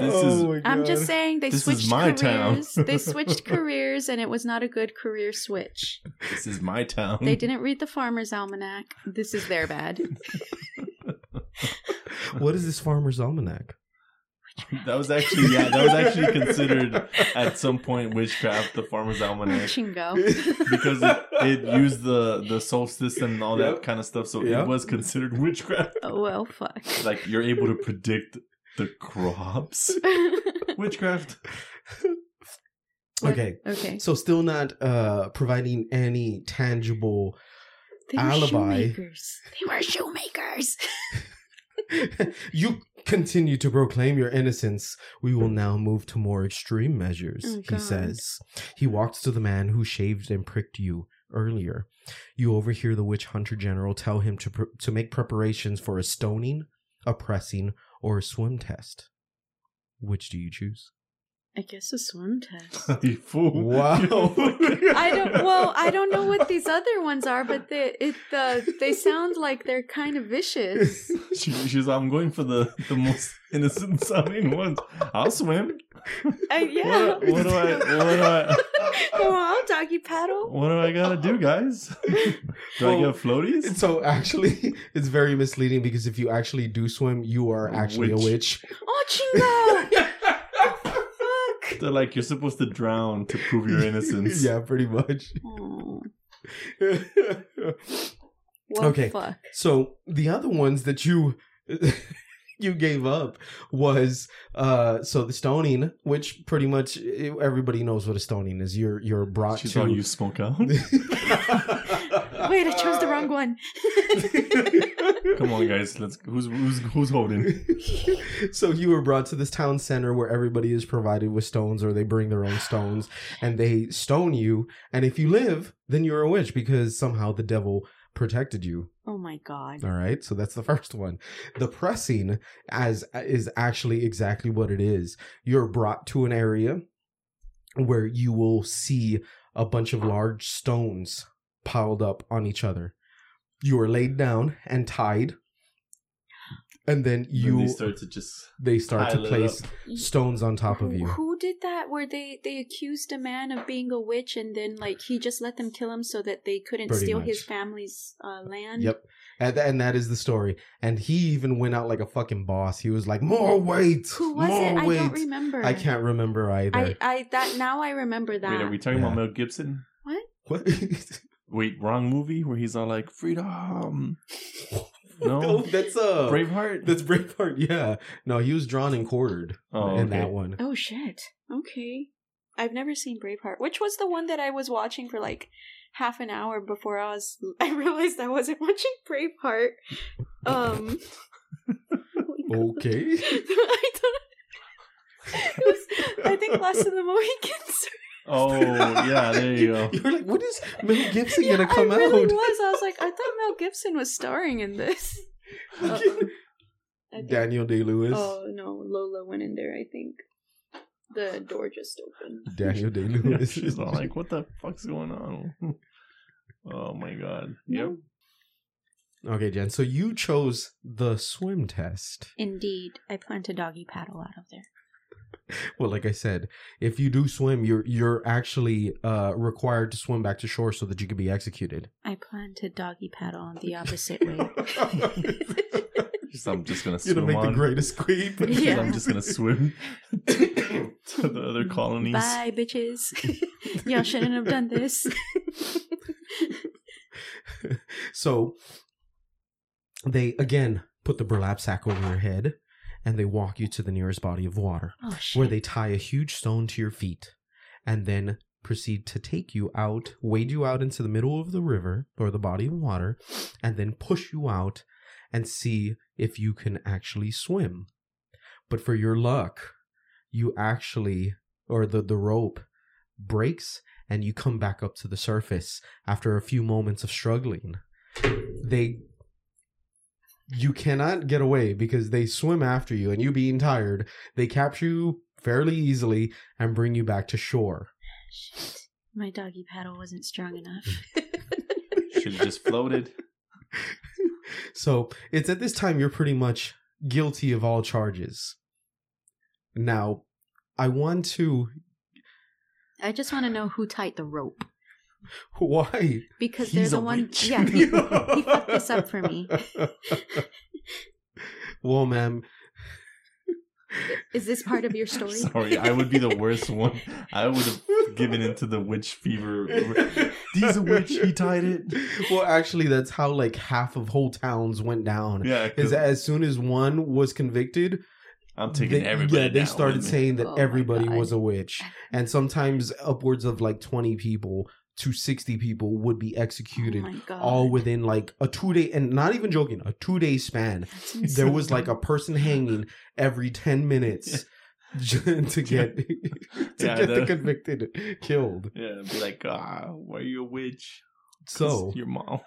This Oh my I'm just saying they This is switched my town. careers. they switched careers and it was not a good career switch. this is my town. They didn't read the farmer's almanac. This is their bad. What is this farmer's almanac? That was actually yeah, that was actually considered at some point witchcraft, the farmer's almanac. Chingo. because it, it used the the solstice and all Yep. that kind of stuff, so Yep. it was considered witchcraft. Oh, well, fuck. Like you're able to predict the crops. Witchcraft. Okay. okay. So still not uh providing any tangible They were alibi. shoemakers. They were shoemakers. you continue to proclaim your innocence. We will now move to more extreme measures, Oh, he says. He walks to the man who shaved and pricked you earlier. You overhear the witch hunter general tell him to pr- to make preparations for a stoning, a pressing, or a swim test. Which do you choose? I guess a swim test. you fool. Wow. I don't. Well, I don't know what these other ones are, but they it uh, they sound like they're kind of vicious. she, she's I'm going for the, the most innocent sounding ones. I'll swim. Uh, yeah. What, what do I what do I Come on, doggy paddle. what do I gotta do, guys? Do I Well, get floaties? So actually, it's very misleading because if you actually do swim, you are A actually witch. a witch. Oh, chingo! Fuck. They're like you're supposed to drown to prove your innocence. yeah, pretty much. Oh, what Okay. fuck? so the other ones that you you gave up was uh so the stoning, which pretty much eh, everybody knows what a stoning is. You're you're brought She's to. all you smoke out. Wait, I chose the wrong one. Come on, guys. Let's. Who's who's who's holding? so you were brought to this town center where everybody is provided with stones or they bring their own stones and they stone you and if you live then you're a witch because somehow the devil protected you. Oh my god. all right? So that's the first one. The pressing as is actually exactly what it is. You're brought to an area where you will see a bunch of large stones piled up on each other. You are laid down and tied and then you Then they start to just. they start to place stones on top of you. Who did that? Where they they accused a man of being a witch, and then like he just let them kill him so that they couldn't Pretty steal much. his family's uh, land. Yep. And, and that is the story. And he even went out like a fucking boss. He was like, more weight. Who was more it? I weight. don't remember. I can't remember either. I I that now I remember that. Wait, are we talking Yeah. about Mel Gibson? what What? Wait, wrong movie where he's all like freedom. no, No? that's uh Braveheart. That's Braveheart. Yeah. No, he was drawn and quartered Oh, in okay. that one. Oh shit. Okay. I've never seen Braveheart. Which was the one that I was watching for like half an hour before I was I realized I wasn't watching Braveheart. Um Okay. I don't it was, I think Last of the Mohicans. Oh yeah, there you go. You're like, what is Mel Gibson Yeah, gonna come I really out? was. I was like, I thought Mel Gibson was starring in this. Uh, Daniel Day Lewis. Oh no, Lola went in there. I think the door just opened. Daniel Day Yeah, Lewis. she's all like, "What the fuck's going on?" Oh my god. Yep. Okay, Jen. So you chose the swim test. Indeed, I plan to doggy paddle out of there. Well, like I said, if you do swim, you're you're actually uh, required to swim back to shore so that you can be executed. I plan to doggy paddle on the opposite way. She's, I'm just gonna You're swim gonna make on. the great escape. Yeah. I'm just gonna swim to the other colonies. Bye, bitches. Y'all shouldn't have done this. so they again put the burlap sack over your head and they walk you to the nearest body of water Oh where they tie a huge stone to your feet and then proceed to take you out, wade you out into the middle of the river or the body of water, and then push you out and see if you can actually swim. But for your luck, you actually, or the, the rope breaks and you come back up to the surface after a few moments of struggling. They you cannot get away because they swim after you and you being tired they capture you fairly easily and bring you back to shore Shit. My doggy paddle wasn't strong enough. Should have just floated. so it's at this time you're pretty much guilty of all charges now i want to I just want to know who tied the rope why because He's they're the one. witch. Yeah, he, he fucked this up for me. well ma'am Is this part of your story? Sorry, I would be the worst one. I would have given into the witch fever. He's a witch. He tied it. well actually that's how like half of whole towns went down Yeah, 'cause is that as soon as one was convicted I'm taking they, everybody. yeah they down started saying that Oh everybody was a witch and sometimes upwards of like 20 people to 60 people would be executed Oh all within like a two day and not even joking a two day span there was like a person hanging every 10 minutes to get to Yeah, get the that- convicted killed Yeah, be like, ah, why are you a witch? So your mom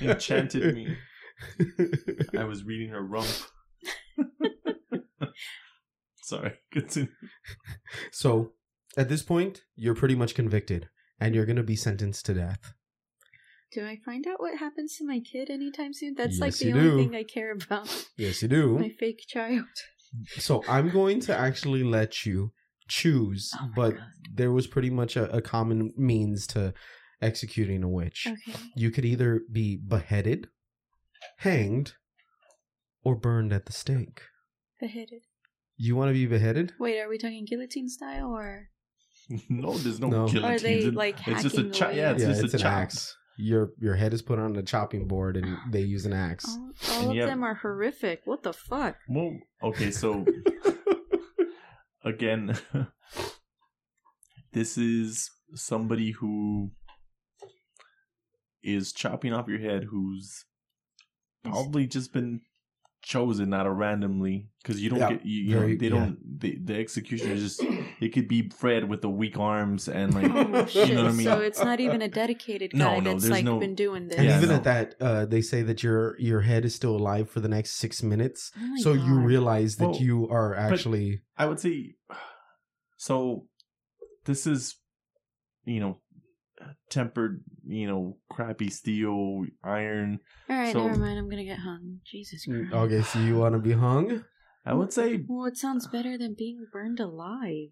enchanted me. I was reading her rump. Sorry, continue. So at this point, you're pretty much convicted, and you're gonna be sentenced to death. Do I find out what happens to my kid anytime soon? That's like the only do. thing I care about. Yes, you do. My fake child. So I'm going to actually let you choose, Oh but God. there was pretty much a, a common means to executing a witch. Okay. You could either be beheaded, hanged, or burned at the stake. Beheaded. You want to be beheaded? Wait, are we talking guillotine style or? No, there's no, No. guillotines. Are they, in- like, it's just a hacking chop. away Yeah, it's yeah, just it's a an chop. axe. Your your head is put on a chopping board, and ah. they use an axe. All, all And of yet- them are horrific. What the fuck? Well, okay, so again, this is somebody who is chopping off your head who's probably just been chosen out of randomly because you don't Yeah, get you, you know very- they don't the, the executioner is just it could be Fred with the weak arms and like Oh you know what I mean So it's not even a dedicated guy no, that's like no- been doing this. and Yeah, even no. at that, uh, they say that your your head is still alive for the next six minutes. Oh my so you realize that Well, you are actually I would say so. This is, you know, tempered, you know, crappy steel, iron. All right, so- never mind. I'm gonna get hung. Jesus mm, Christ. okay. So you want to be hung? I would say, Well, it sounds better than being burned alive.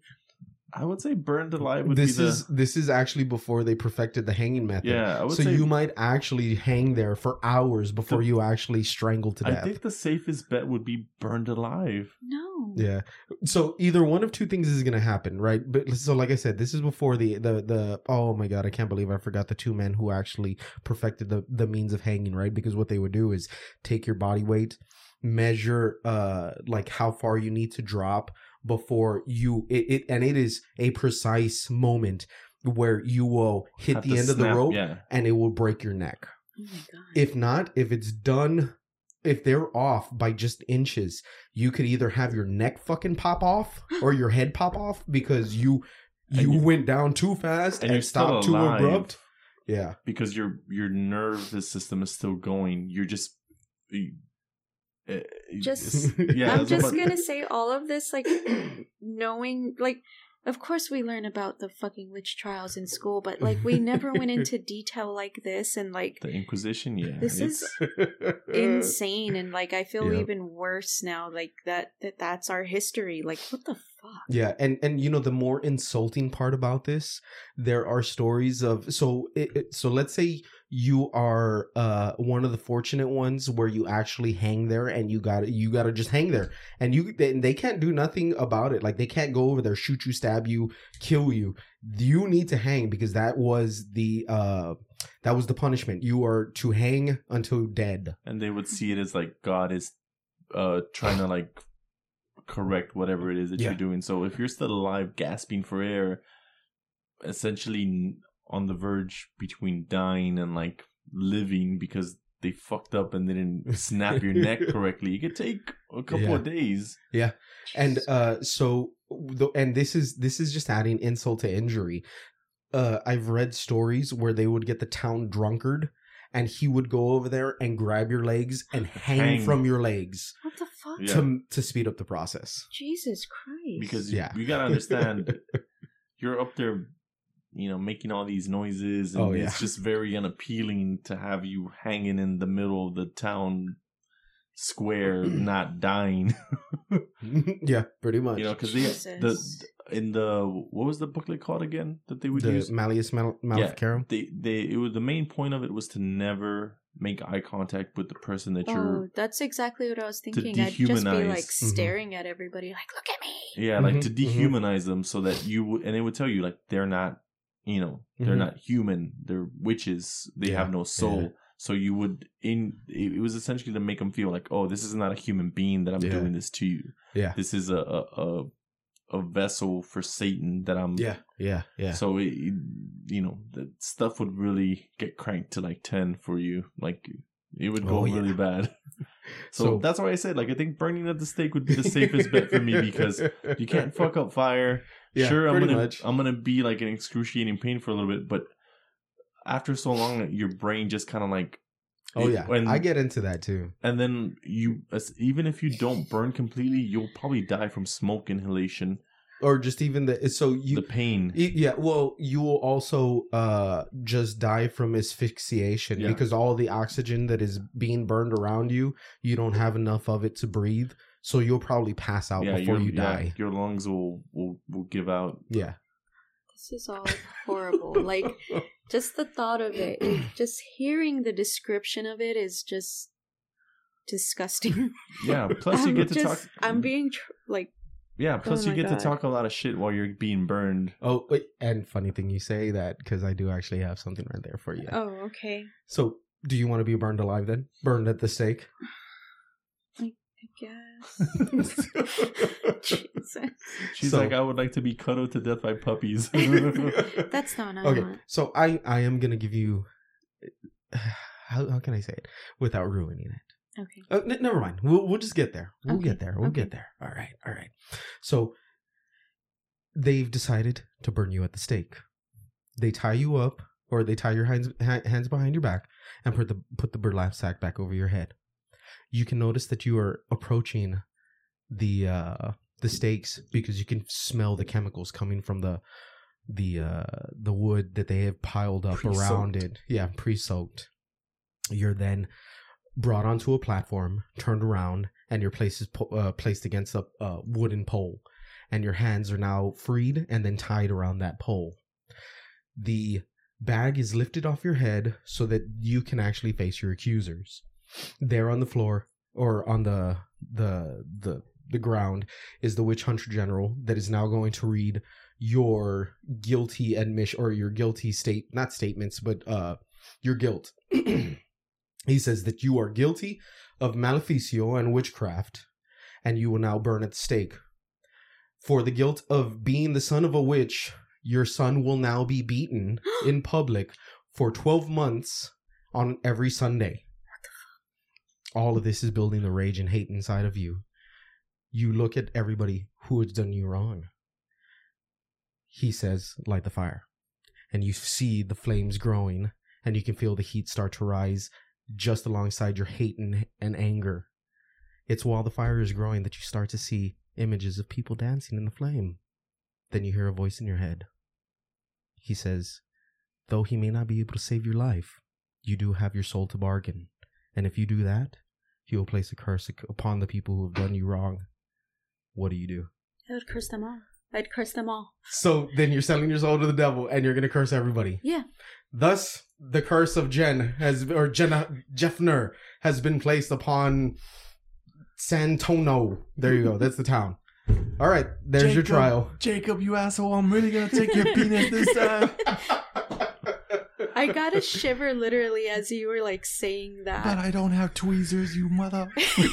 I would say, burned alive would This be the. is this is actually before they perfected the hanging method. yeah, I would So say. you might actually hang there for hours before The- you actually strangle to death. I think the safest bet would be burned alive. No. Yeah. So either one of two things is going to happen, right? But so like I said, this is before the the the oh my god, I can't believe I forgot the two men who actually perfected the the means of hanging, right? Because what they would do is take your body weight, measure uh like how far you need to drop before you it, it and it is a precise moment where you will hit Have the to end of the rope Yeah. and it will break your neck. Oh my god. If not, if it's done, if they're off by just inches, you could either have your neck fucking pop off or your head pop off because you you you- went down too fast and and, you're stopped too abrupt. Yeah, because your your nervous system is still going. You're just. You- uh, Just- yeah, I'm just about- gonna say all of this, like knowing, like, of course we learn about the fucking witch trials in school, but like we never went into detail like this, and like the Inquisition. Yeah, This it's- is- insane, and like I feel Yeah. even worse now, like that that that's our history. Like what the fuck? Yeah, and and you know the more insulting part about this, there are stories of so it, it- so let's say you are uh one of the fortunate ones where you actually hang there and you got you got to just hang there. And you they, they can't do nothing about it. Like they can't go over there shoot you stab you kill you. You need to hang because that was the uh that was the punishment. You are to hang until dead. And they would see it as like God is uh trying to like correct whatever it is that Yeah. you're doing. So if you're still alive, gasping for air, essentially on the verge between dying and like living because they fucked up and they didn't snap your neck correctly, it could take a couple Yeah. of days. Yeah. And uh so the, and this is this is just adding insult to injury uh i've read stories where they would get the town drunkard and he would go over there and grab your legs and hang, Hang. from your legs What the fuck? Yeah. to to speed up the process Jesus Christ! because Yeah. you, you gotta understand you're up there you know making all these noises and Oh, yeah. it's just very unappealing to have you hanging in the middle of the town square not dying yeah pretty much you know because the in the what was the booklet called again that they would the use malleus Mal- maleficarum they they it was the main point of it was to never make eye contact with the person that Oh, you're Oh, that's exactly what I was thinking. I'd just be dehumanize. like staring at everybody, like, "Look at me." Yeah, like to Mhm, mhm. dehumanize them so that you would, and they would tell you like they're not, you know, they're Mhm. not human. They're witches. They Yeah, have no soul. yeah. So you would in it was essentially to make them feel like, oh, this is not a human being that I'm Yeah. doing this to you. Yeah. this is a a a, vessel for Satan that I'm. yeah yeah yeah So it, you know the stuff would really get cranked to like ten for you. Like it would go Oh, really bad. So, So- that's why I said like I think burning at the stake would be the safest bet for me because you can't fuck up fire. Yeah, sure, I'm gonna much. I'm gonna be like in excruciating pain for a little bit, but after so long, your brain just kind of like. Oh yeah, and, I get into that too. And then you, even if you don't burn completely, you'll probably die from smoke inhalation. Or just even the so you the pain. Yeah, well, you will also uh just die from asphyxiation Yeah. because all the oxygen that is being burned around you, you don't have enough of it to breathe. So you'll probably pass out yeah, before your, you yeah, die. your lungs will, will will give out. Yeah. This is all horrible. like just the thought of it, it- just hearing the description of it is just disgusting. Yeah. Plus, you get to just- talk. I'm being tr- like, Yeah. Oh plus, Oh you get God. to talk a lot of shit while you're being burned. Oh, wait, and funny thing you say that because I do actually have something right there for you. oh, okay, So, do you want to be burned alive then? Burned at the stake? I guess. Jesus. She's So- like, I would like to be cuddled to death by puppies. That's not what I okay, want. so I I am gonna give you. How how can I say it without ruining it? Okay. Uh, n- never mind. We'll we'll just get there. We'll Okay, get there. We'll okay. get there. All right. All right. So they've decided to burn you at the stake. They tie you up, or they tie your hands ha- hands behind your back, and put the put the burlap sack back over your head. You can notice that you are approaching the uh the stakes because you can smell the chemicals coming from the the uh the wood that they have piled up around Pre-soaked. it. Yeah, pre-soaked. You're then brought onto a platform, turned around, and your place is po- uh, placed against a uh, wooden pole, and your hands are now freed and then tied around that pole. The bag is lifted off your head so that you can actually face your accusers. There on the floor or on the the the the ground is the witch hunter general that is now going to read your guilty admission or your guilty state not statements but uh your guilt. He says that you are guilty of maleficio and witchcraft and you will now burn at the stake. For the guilt of being the son of a witch your son will now be beaten in public for 12 months on every sunday all of this is building the rage and hate inside of you. You look at everybody who has done you wrong. He says light the fire. And you see the flames growing and you can feel the heat start to rise just alongside your hate and, and anger. It's while the fire is growing that you start to see images of people dancing in the flame. Then you hear a voice in your head. He says though he may not be able to save your life you do have your soul to bargain. And if you do that he will place a curse upon the people who have done you wrong what do you do I would curse them all. I'd curse them all. so then you're selling your soul to the devil and you're going to curse everybody. Yeah. Thus, the curse of Jen has, or Jenna, Jeffner has been placed upon Santono. There you go. That's the town. All right. There's your trial. Jacob, you asshole! I'm really gonna take your penis this time. I got a shiver literally as you were like saying that. But that. I don't have tweezers, you mother. you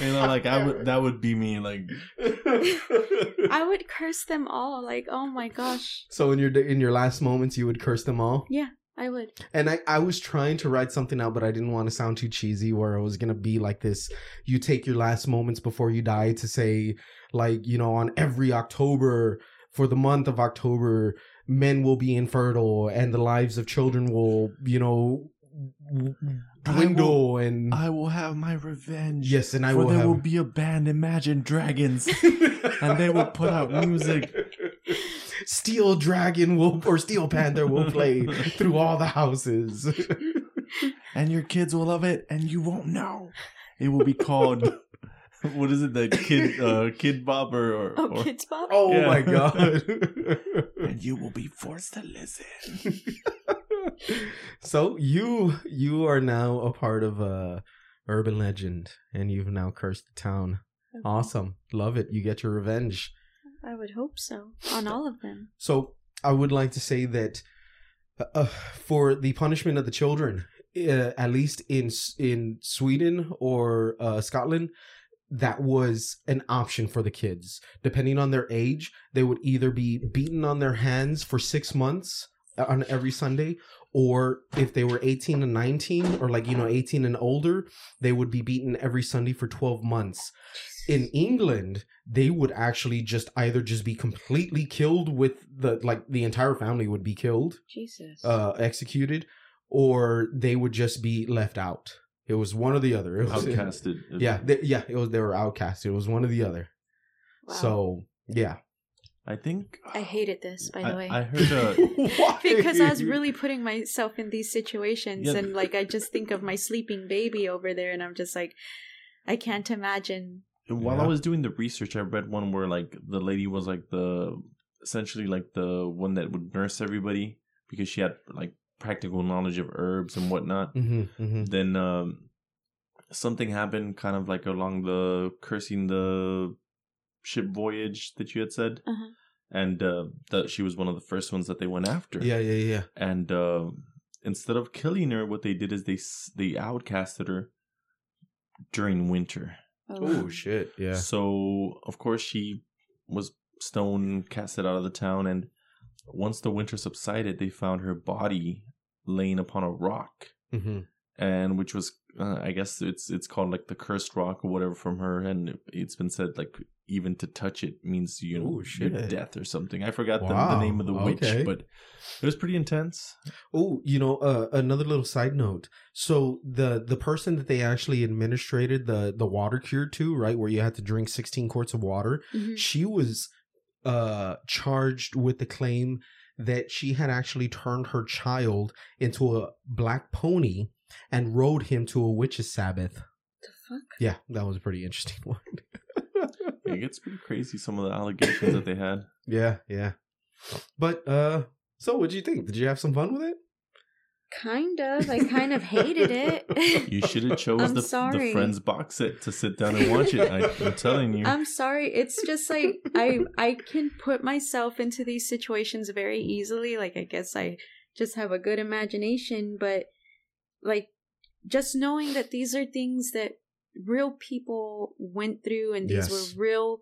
know, like I would. That would be me. Like, I would curse them all. Like, oh my gosh. so in your in your last moments, you would curse them all. Yeah, I would. And I, I was trying to write something out, but I didn't want to sound too cheesy where it was going to be like this. You take your last moments before you die to say, like, you know, on every October, for the month of October, men will be infertile and the lives of children will, you know, w- I dwindle. and I will have my revenge. yes, and I for will there have. will be a band, Imagine Dragons, and they will put out music. Steel Dragon will or Steel Panther will play through all the houses. and your kids will love it, and you won't know. It will be called. What is it? The kid, uh, kid bop or, or, Oh, or- kids pop. oh Yeah. my god. And you will be forced to listen. so you you are now a part of a urban legend and you've now cursed the town. Awesome. Love it. You get your revenge. I would hope so. On all of them. So I would like to say that uh, uh, for the punishment of the children, uh, at least in in Sweden or uh, Scotland, that was an option for the kids. Depending on their age, they would either be beaten on their hands for six months uh, on every Sunday, or if they were 18 and 19, or like, you know, 18 and older, they would be beaten every Sunday for 12 months. in England, they would actually just either just be completely killed with the like the entire family would be killed, Jesus. uh, executed, or they would just be left out. It was one or the other. It was, Outcasted. Yeah, they, yeah. It was they were outcasted. It was one or the other. Wow. So yeah. I think. I hated this, by the I, way. I heard. Uh, Why? because I was really putting myself in these situations Yeah. and like I just think of my sleeping baby over there and I'm just like I can't imagine. While Yeah. I was doing the research, I read one where like the lady was like the essentially like the one that would nurse everybody because she had like practical knowledge of herbs and whatnot. Mhm, mhm. Then um, something happened, kind of like along the cursing the ship voyage that you had said, Uh-huh. and uh, that she was one of the first ones that they went after. Yeah, yeah, yeah. and uh, instead of killing her, what they did is they they outcasted her during winter. Oh shit. Yeah. So of course she was stoned, casted out of the town, and once the winter subsided, they found her body laying upon a rock, hmm and which was uh, I guess it's it's called like the cursed rock or whatever from her, and it's been said like even to touch it means you know Ooh, your death or something. I forgot the, the name of the witch, okay. but it was pretty intense. Oh, you know, uh, another little side note. So the the person that they actually administrated the the water cure to, right, where you had to drink sixteen quarts of water, Mhm. she was uh charged with the claim that she had actually turned her child into a black pony and rode him to a witch's sabbath. The fuck? Yeah, that was a pretty interesting one. It gets pretty crazy some of the allegations that they had. yeah, yeah. But uh so what did you think? Did you have some fun with it? Kind of. I kind of hated it. You should have chose I'm the, sorry. the Friends box set to sit down and watch it. I, I'm telling you. I'm sorry. It's just like I I can put myself into these situations very easily. Like I guess I just have a good imagination, but like just knowing that these are things that real people went through and these Yes. were real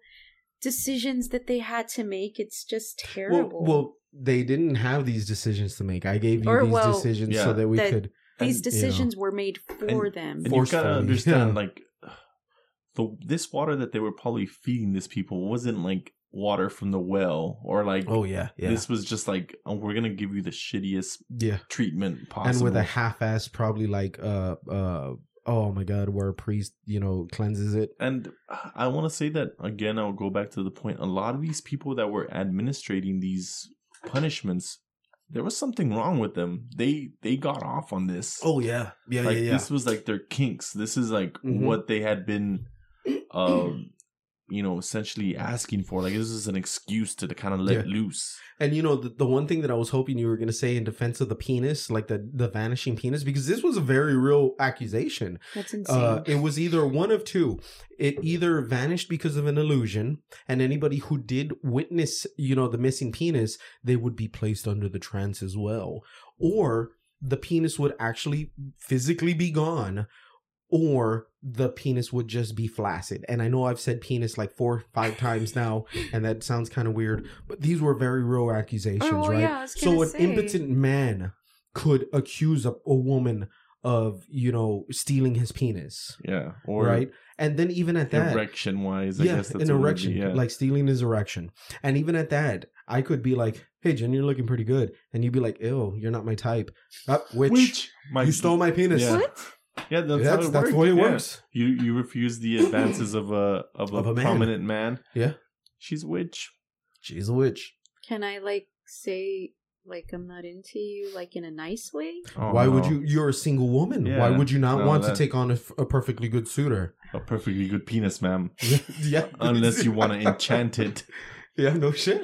decisions that they had to make, it's just terrible. Well, well, they didn't have these decisions to make. I gave you Or, these well, decisions Yeah. so that we That- could. these and, you know, decisions were made for and- them. and you gotta understand, yeah. like, the this water that they were probably feeding these people wasn't like water from the well or like. Oh yeah, yeah, This was just like, oh, we're gonna give you the shittiest yeah, treatment possible. and with a half-ass, probably like uh uh. Oh my God! Where a priest, you know, cleanses it. And I want to say that again. I'll go back to the point. A lot of these people that were administrating these punishments, there was something wrong with them. They they got off on this. Oh yeah, yeah, like yeah, yeah. this was like their kinks. This is like Mhm. what they had been, um, you know, essentially asking for. Like this is an excuse to to kind of let Yeah. loose. And you know, the, the one thing that I was hoping you were going to say in defense of the penis, like the the vanishing penis, because this was a very real accusation. That's insane. Uh, it was either one of two. It either vanished because of an illusion, and anybody who did witness, you know, the missing penis, they would be placed under the trance as well, or the penis would actually physically be gone, or the penis would just be flaccid. And I know I've said penis like four, or five times now, and that sounds kind of weird, but these were very real accusations, Oh, right? yeah, I was so gonna an say. impotent man could accuse a, a woman of, you know, stealing his penis, Yeah, or right? And then even at that, erection wise, I yeah, guess that's an what it would be, erection, yeah. like stealing his erection. And even at that, I could be like, "Hey, Jen, you're looking pretty good," and you'd be like, "Ew, you're not my type." Uh, which, Which my, you stole my penis. Yeah. what? Yeah, that's, That's, how it that's the way it yeah. works. You you refuse the advances of a of a, Of a man. prominent man. Yeah. She's a witch. She's a witch. Can I like say like I'm not into you like in a nice way? Oh, Why would you? You're a single woman. Why would you not no, want that- to take on a perfectly good suitor? A perfectly good penis, ma'am. yeah, Unless you want to enchant it. Yeah, no shit.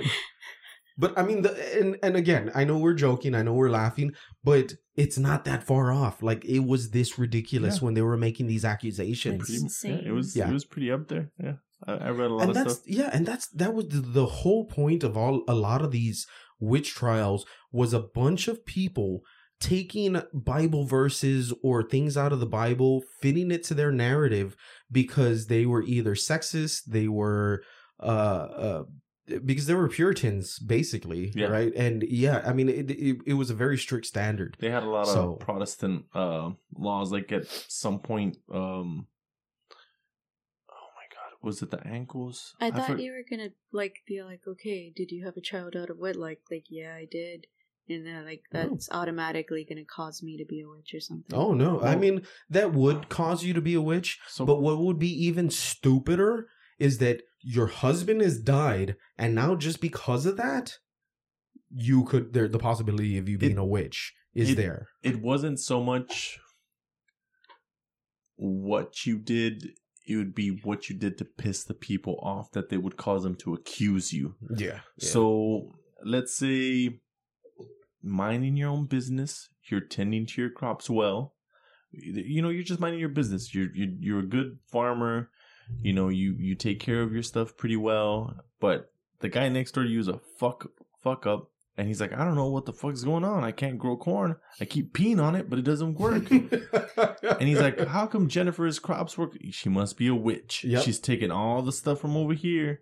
But I mean, the, and and again, I know we're joking, I know we're laughing, but it's not that far off. Like it was this ridiculous Yeah. when they were making these accusations. Pretty, yeah, it was Yeah. it was pretty up there. Yeah, I, I read a lot and of that's stuff. yeah, and that's that was the, the whole point of all a lot of these witch trials was a bunch of people taking Bible verses or things out of the Bible, fitting it to their narrative because they were either sexist, they were uh uh because they were Puritans, basically, Yeah. right? And yeah, I mean, it, it it was a very strict standard. They had a lot So- of Protestant uh, laws. Like at some point, um, oh my god, was it the ankles? I thought for- you were gonna like be like, okay, did you have a child out of wedlock? Like, yeah, I did, and then like No. that's automatically gonna cause me to be a witch or something. Oh no! I Oh. mean, that would cause you to be a witch. So, But what would be even stupider is that your husband has died, and now just because of that, you could there the possibility of you being It- a witch is it- there. it wasn't so much what you did; it would be what you did to piss the people off that they would cause them to accuse you. Yeah. So let's say minding your own business, you're tending to your crops well. You know, you're just minding your business. You're you're, you're a good farmer. You know, you you take care of your stuff pretty well. But the guy next door to you is a fuck fuck up, and he's like, I don't know what the fuck's going on. I can't grow corn. I keep peeing on it, but it doesn't work. And he's like, How come Jennifer's crops work? She must be a witch. Yep. She's taking all the stuff from over here.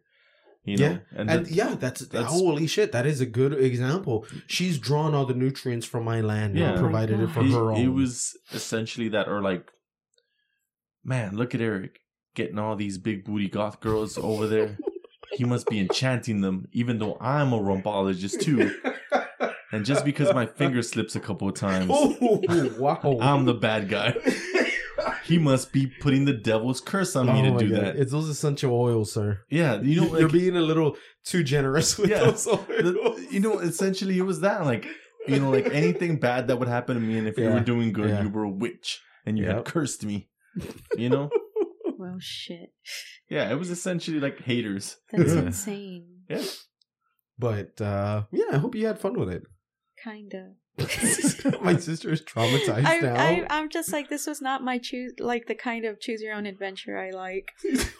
You know, Yeah, and, and that- yeah, that's, that's- holy shit. That is a good example. She's drawn all the nutrients from my land Yeah. and provided it for it, her own. it was essentially that, or like, man, look at Eric getting all these big booty goth girls over there. He must be enchanting them, even though I'm a rumbologist too. And just because my finger slips a couple of times, oh wow! I'm the bad guy. He must be putting the devil's curse on me Oh to do God. that. It's those essential oils, sir. yeah, you know, you're being a little too generous with Yeah. those oils. the- you know, essentially it was that. Like, you know, like anything bad that would happen to me, and if you were doing good, Yeah. you were a witch and you Yep. had cursed me. You know? Well, shit, Yeah, it was essentially like haters. that's Yeah. insane. Yeah. But uh yeah, I hope you had fun with it. Kinda. my sister is traumatized I, now. I, I'm just like this was not my choose like the kind of choose your own adventure I like.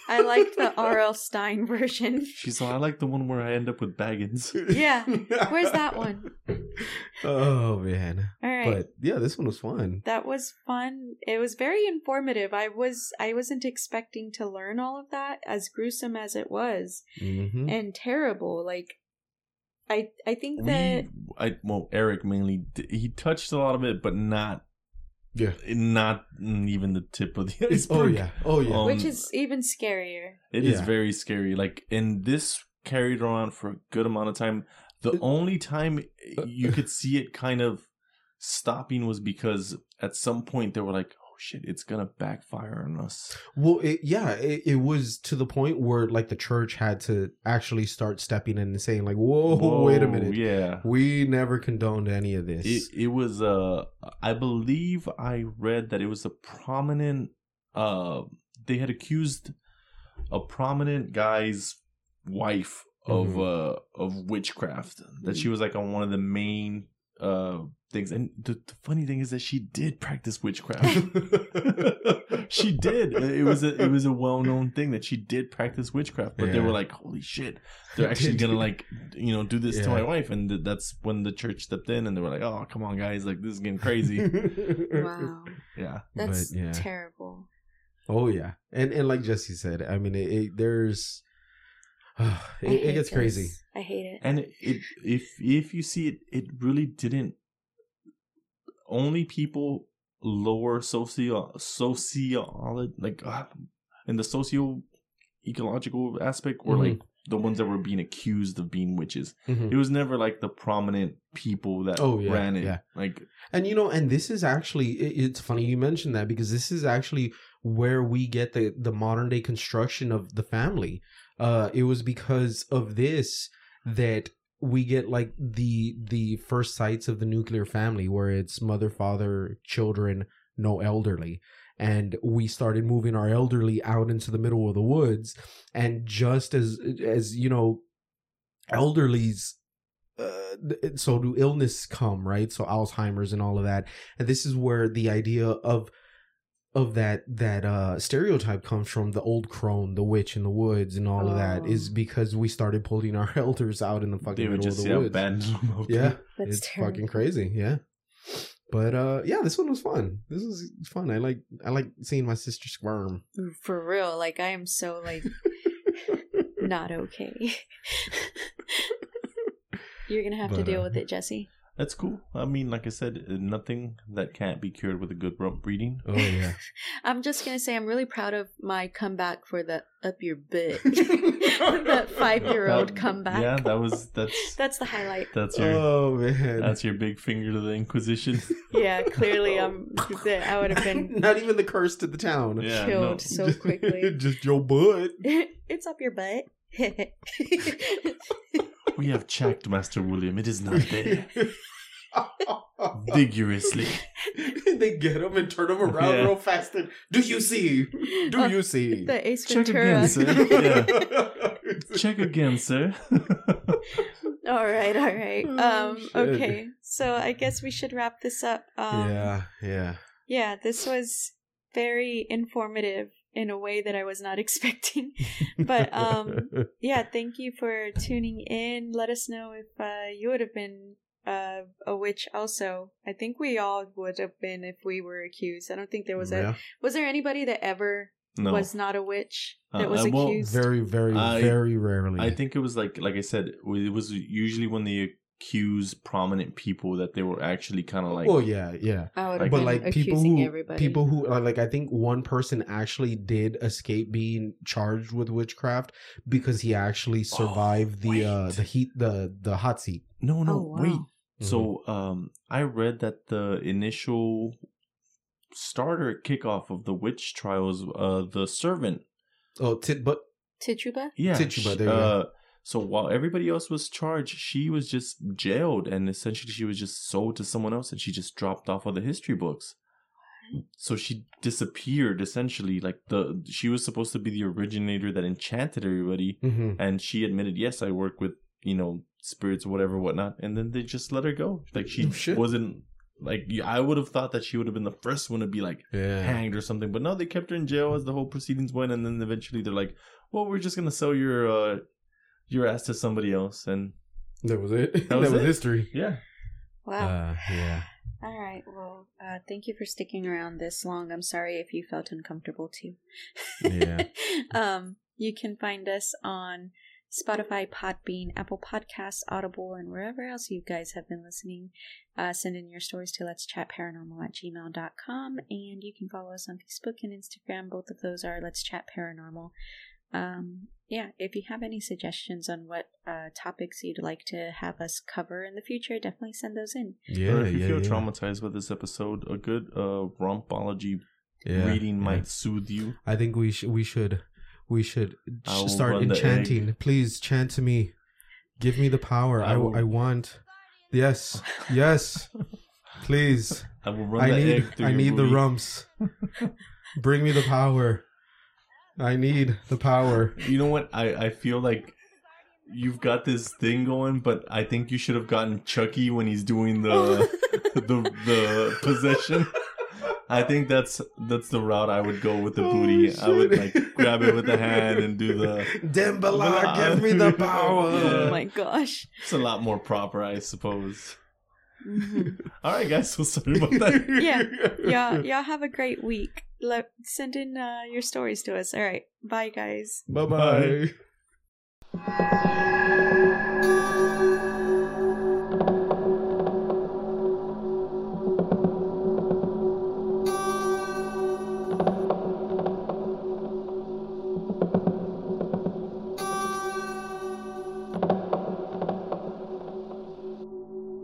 I like the R.L. Stine version. She's all, I like the one where I end up with Baggins. Yeah. Where's that one? Oh man. All right. But yeah, this one was fun. that was fun. It was very informative. I was I wasn't expecting to learn all of that as gruesome as it was Mm-hmm. and terrible. Like I I think that We, I well, Eric mainly he touched a lot of it, but not Yeah. not even the tip of the Oh iceberg. yeah. Oh yeah. Um, which is even scarier. It is Yeah. very scary. Like, and this carried around for a good amount of time. The Uh, only time uh, you could see it kind of stopping was because at some point they were like, "Oh shit, it's gonna backfire on us." Well, it, yeah, it, it was to the point where like the church had to actually start stepping in and saying like, "Whoa, wait a minute, Yeah, we never condoned any of this." it it was. Uh, I believe I read that it was a prominent. Uh, they had accused a prominent guy's wife of Mhm. uh of witchcraft that she was like on one of the main uh things. And the, the funny thing is that she did practice witchcraft. She did. It was a it was a well-known thing that she did practice witchcraft but they were like holy shit they're actually gonna like you know do this to my wife. And th- that's when the church stepped in and they were like oh come on guys like this is getting crazy. Wow. yeah. That's But, yeah. terrible. Oh yeah, and and like Jesse said, I mean, it, it, there's it, it hate gets crazy. I hate it. and it, it if if you see it it really didn't only people lower socio socio like uh, in the socio ecological aspect were Mhm. like the ones that were being accused of being witches Mhm. it was never like the prominent people that Oh, yeah, ran it yeah. like And you know, and this is actually it, it's funny you mentioned that because this is actually where we get the the modern day construction of the family. Uh it was because of this that we get like the the first sights of the nuclear family where it's mother, father, children, no elderly. And we started moving our elderly out into the middle of the woods. And just as as you know elderly's uh, so do illness come right? So alzheimer's and all of that. And this is where the idea of of that that uh stereotype comes from the old crone the witch in the woods and all of that Oh. because we started pulling our elders out in the fucking they would middle just of yeah, woods abandon them yeah. That's it's terrible. fucking crazy yeah but uh yeah this one was fun this was fun i like i like seeing my sister squirm For real, like I am so like not okay. You're gonna have to deal uh, with it, Jesse. That's cool. I mean, like I said, uh, nothing that can't be cured with a good rump breeding. Oh yeah. I'm just gonna say I'm really proud of my comeback for the up your butt. that five year old comeback. Yeah, that was that's That's the highlight. that's your oh man. that's your big finger to the Inquisition. Yeah, clearly I'm I would have been not even the curse to the town. Yeah, killed no. so Just- quickly. Just your butt. it's up your butt. we have checked, Master William. It is not there. Vigorously. they get him and turn him around Yeah. real fast. And, Do you see? Do Oh, you see? the Ace Check Ventura. again, sir. Check again, sir. all right, all right. Oh, Um, shit. okay, so I guess we should wrap this up. Um, yeah, yeah. yeah, this was very informative in a way that I was not expecting. But, um, yeah, thank you for tuning in. Let us know if uh, you would have been uh, a witch. Also, I think we all would have been if we were accused. I don't think there was a was there anybody that ever No. was not a witch that Uh, was uh, well, accused. very, very, I- very rarely. I think it was like like I said, it was usually when they accuse prominent people that they were actually kind of like oh yeah, yeah. I would like- But like people who everybody. people who uh, like I think one person actually did escape being charged with witchcraft because he actually survived the uh the heat the the hot seat. no no Oh, wow. wait. So um I read that the initial starter kickoff of the witch trials uh the servant Oh, tit, but Tituba? yeah Tituba, sh- there you go. So while everybody else was charged she was just jailed and essentially she was just sold to someone else and she just dropped off of the history books so she disappeared essentially like the she was supposed to be the originator that enchanted everybody Mhm. and she admitted yes i work with you know spirits or whatever whatnot and then they just let her go like she Oh, shit. wasn't like I would have thought that she would have been the first one to be like yeah. hanged or something but no they kept her in jail as the whole proceedings went and then eventually they're like well we're just gonna sell your uh your asked to somebody else and That was it. That, That was, was it? history. yeah Wow. Uh, yeah. All right. Well, uh, thank you for sticking around this long. I'm sorry if you felt uncomfortable too. Yeah. um, you can find us on Spotify, Podbean, Apple Podcasts, Audible, and wherever else you guys have been listening. Uh, send in your stories to let's chat paranormal at gmail.com and you can follow us on Facebook and Instagram. Both of those are let's chat paranormal. Um, yeah, if you have any suggestions on what uh, topics you'd like to have us cover in the future, definitely send those in. Yeah. or if you yeah, feel yeah. traumatized with this episode a good uh rumpology Yeah, reading yeah. might soothe you I think we should we should we should I start enchanting. Please chant to me. Give me the power. I I will- I want. Yes. Yes. Please. i will run I the need egg through I your need the rumps. Bring me the power. I need the power. You know what? I, I feel like you've got this thing going, but I think you should have gotten Chucky when he's doing the the the possession. I think that's that's the route I would go with the Oh, booty. I would like grab it with the hand and do the. Damballa, give me the power. oh my gosh. It's a lot more proper, I suppose. Mhm. All right, guys, we'll sorry about that. Yeah. y'all, y'all have a great week. Let send in uh, your stories to us. All right, bye guys. Bye bye. Bye.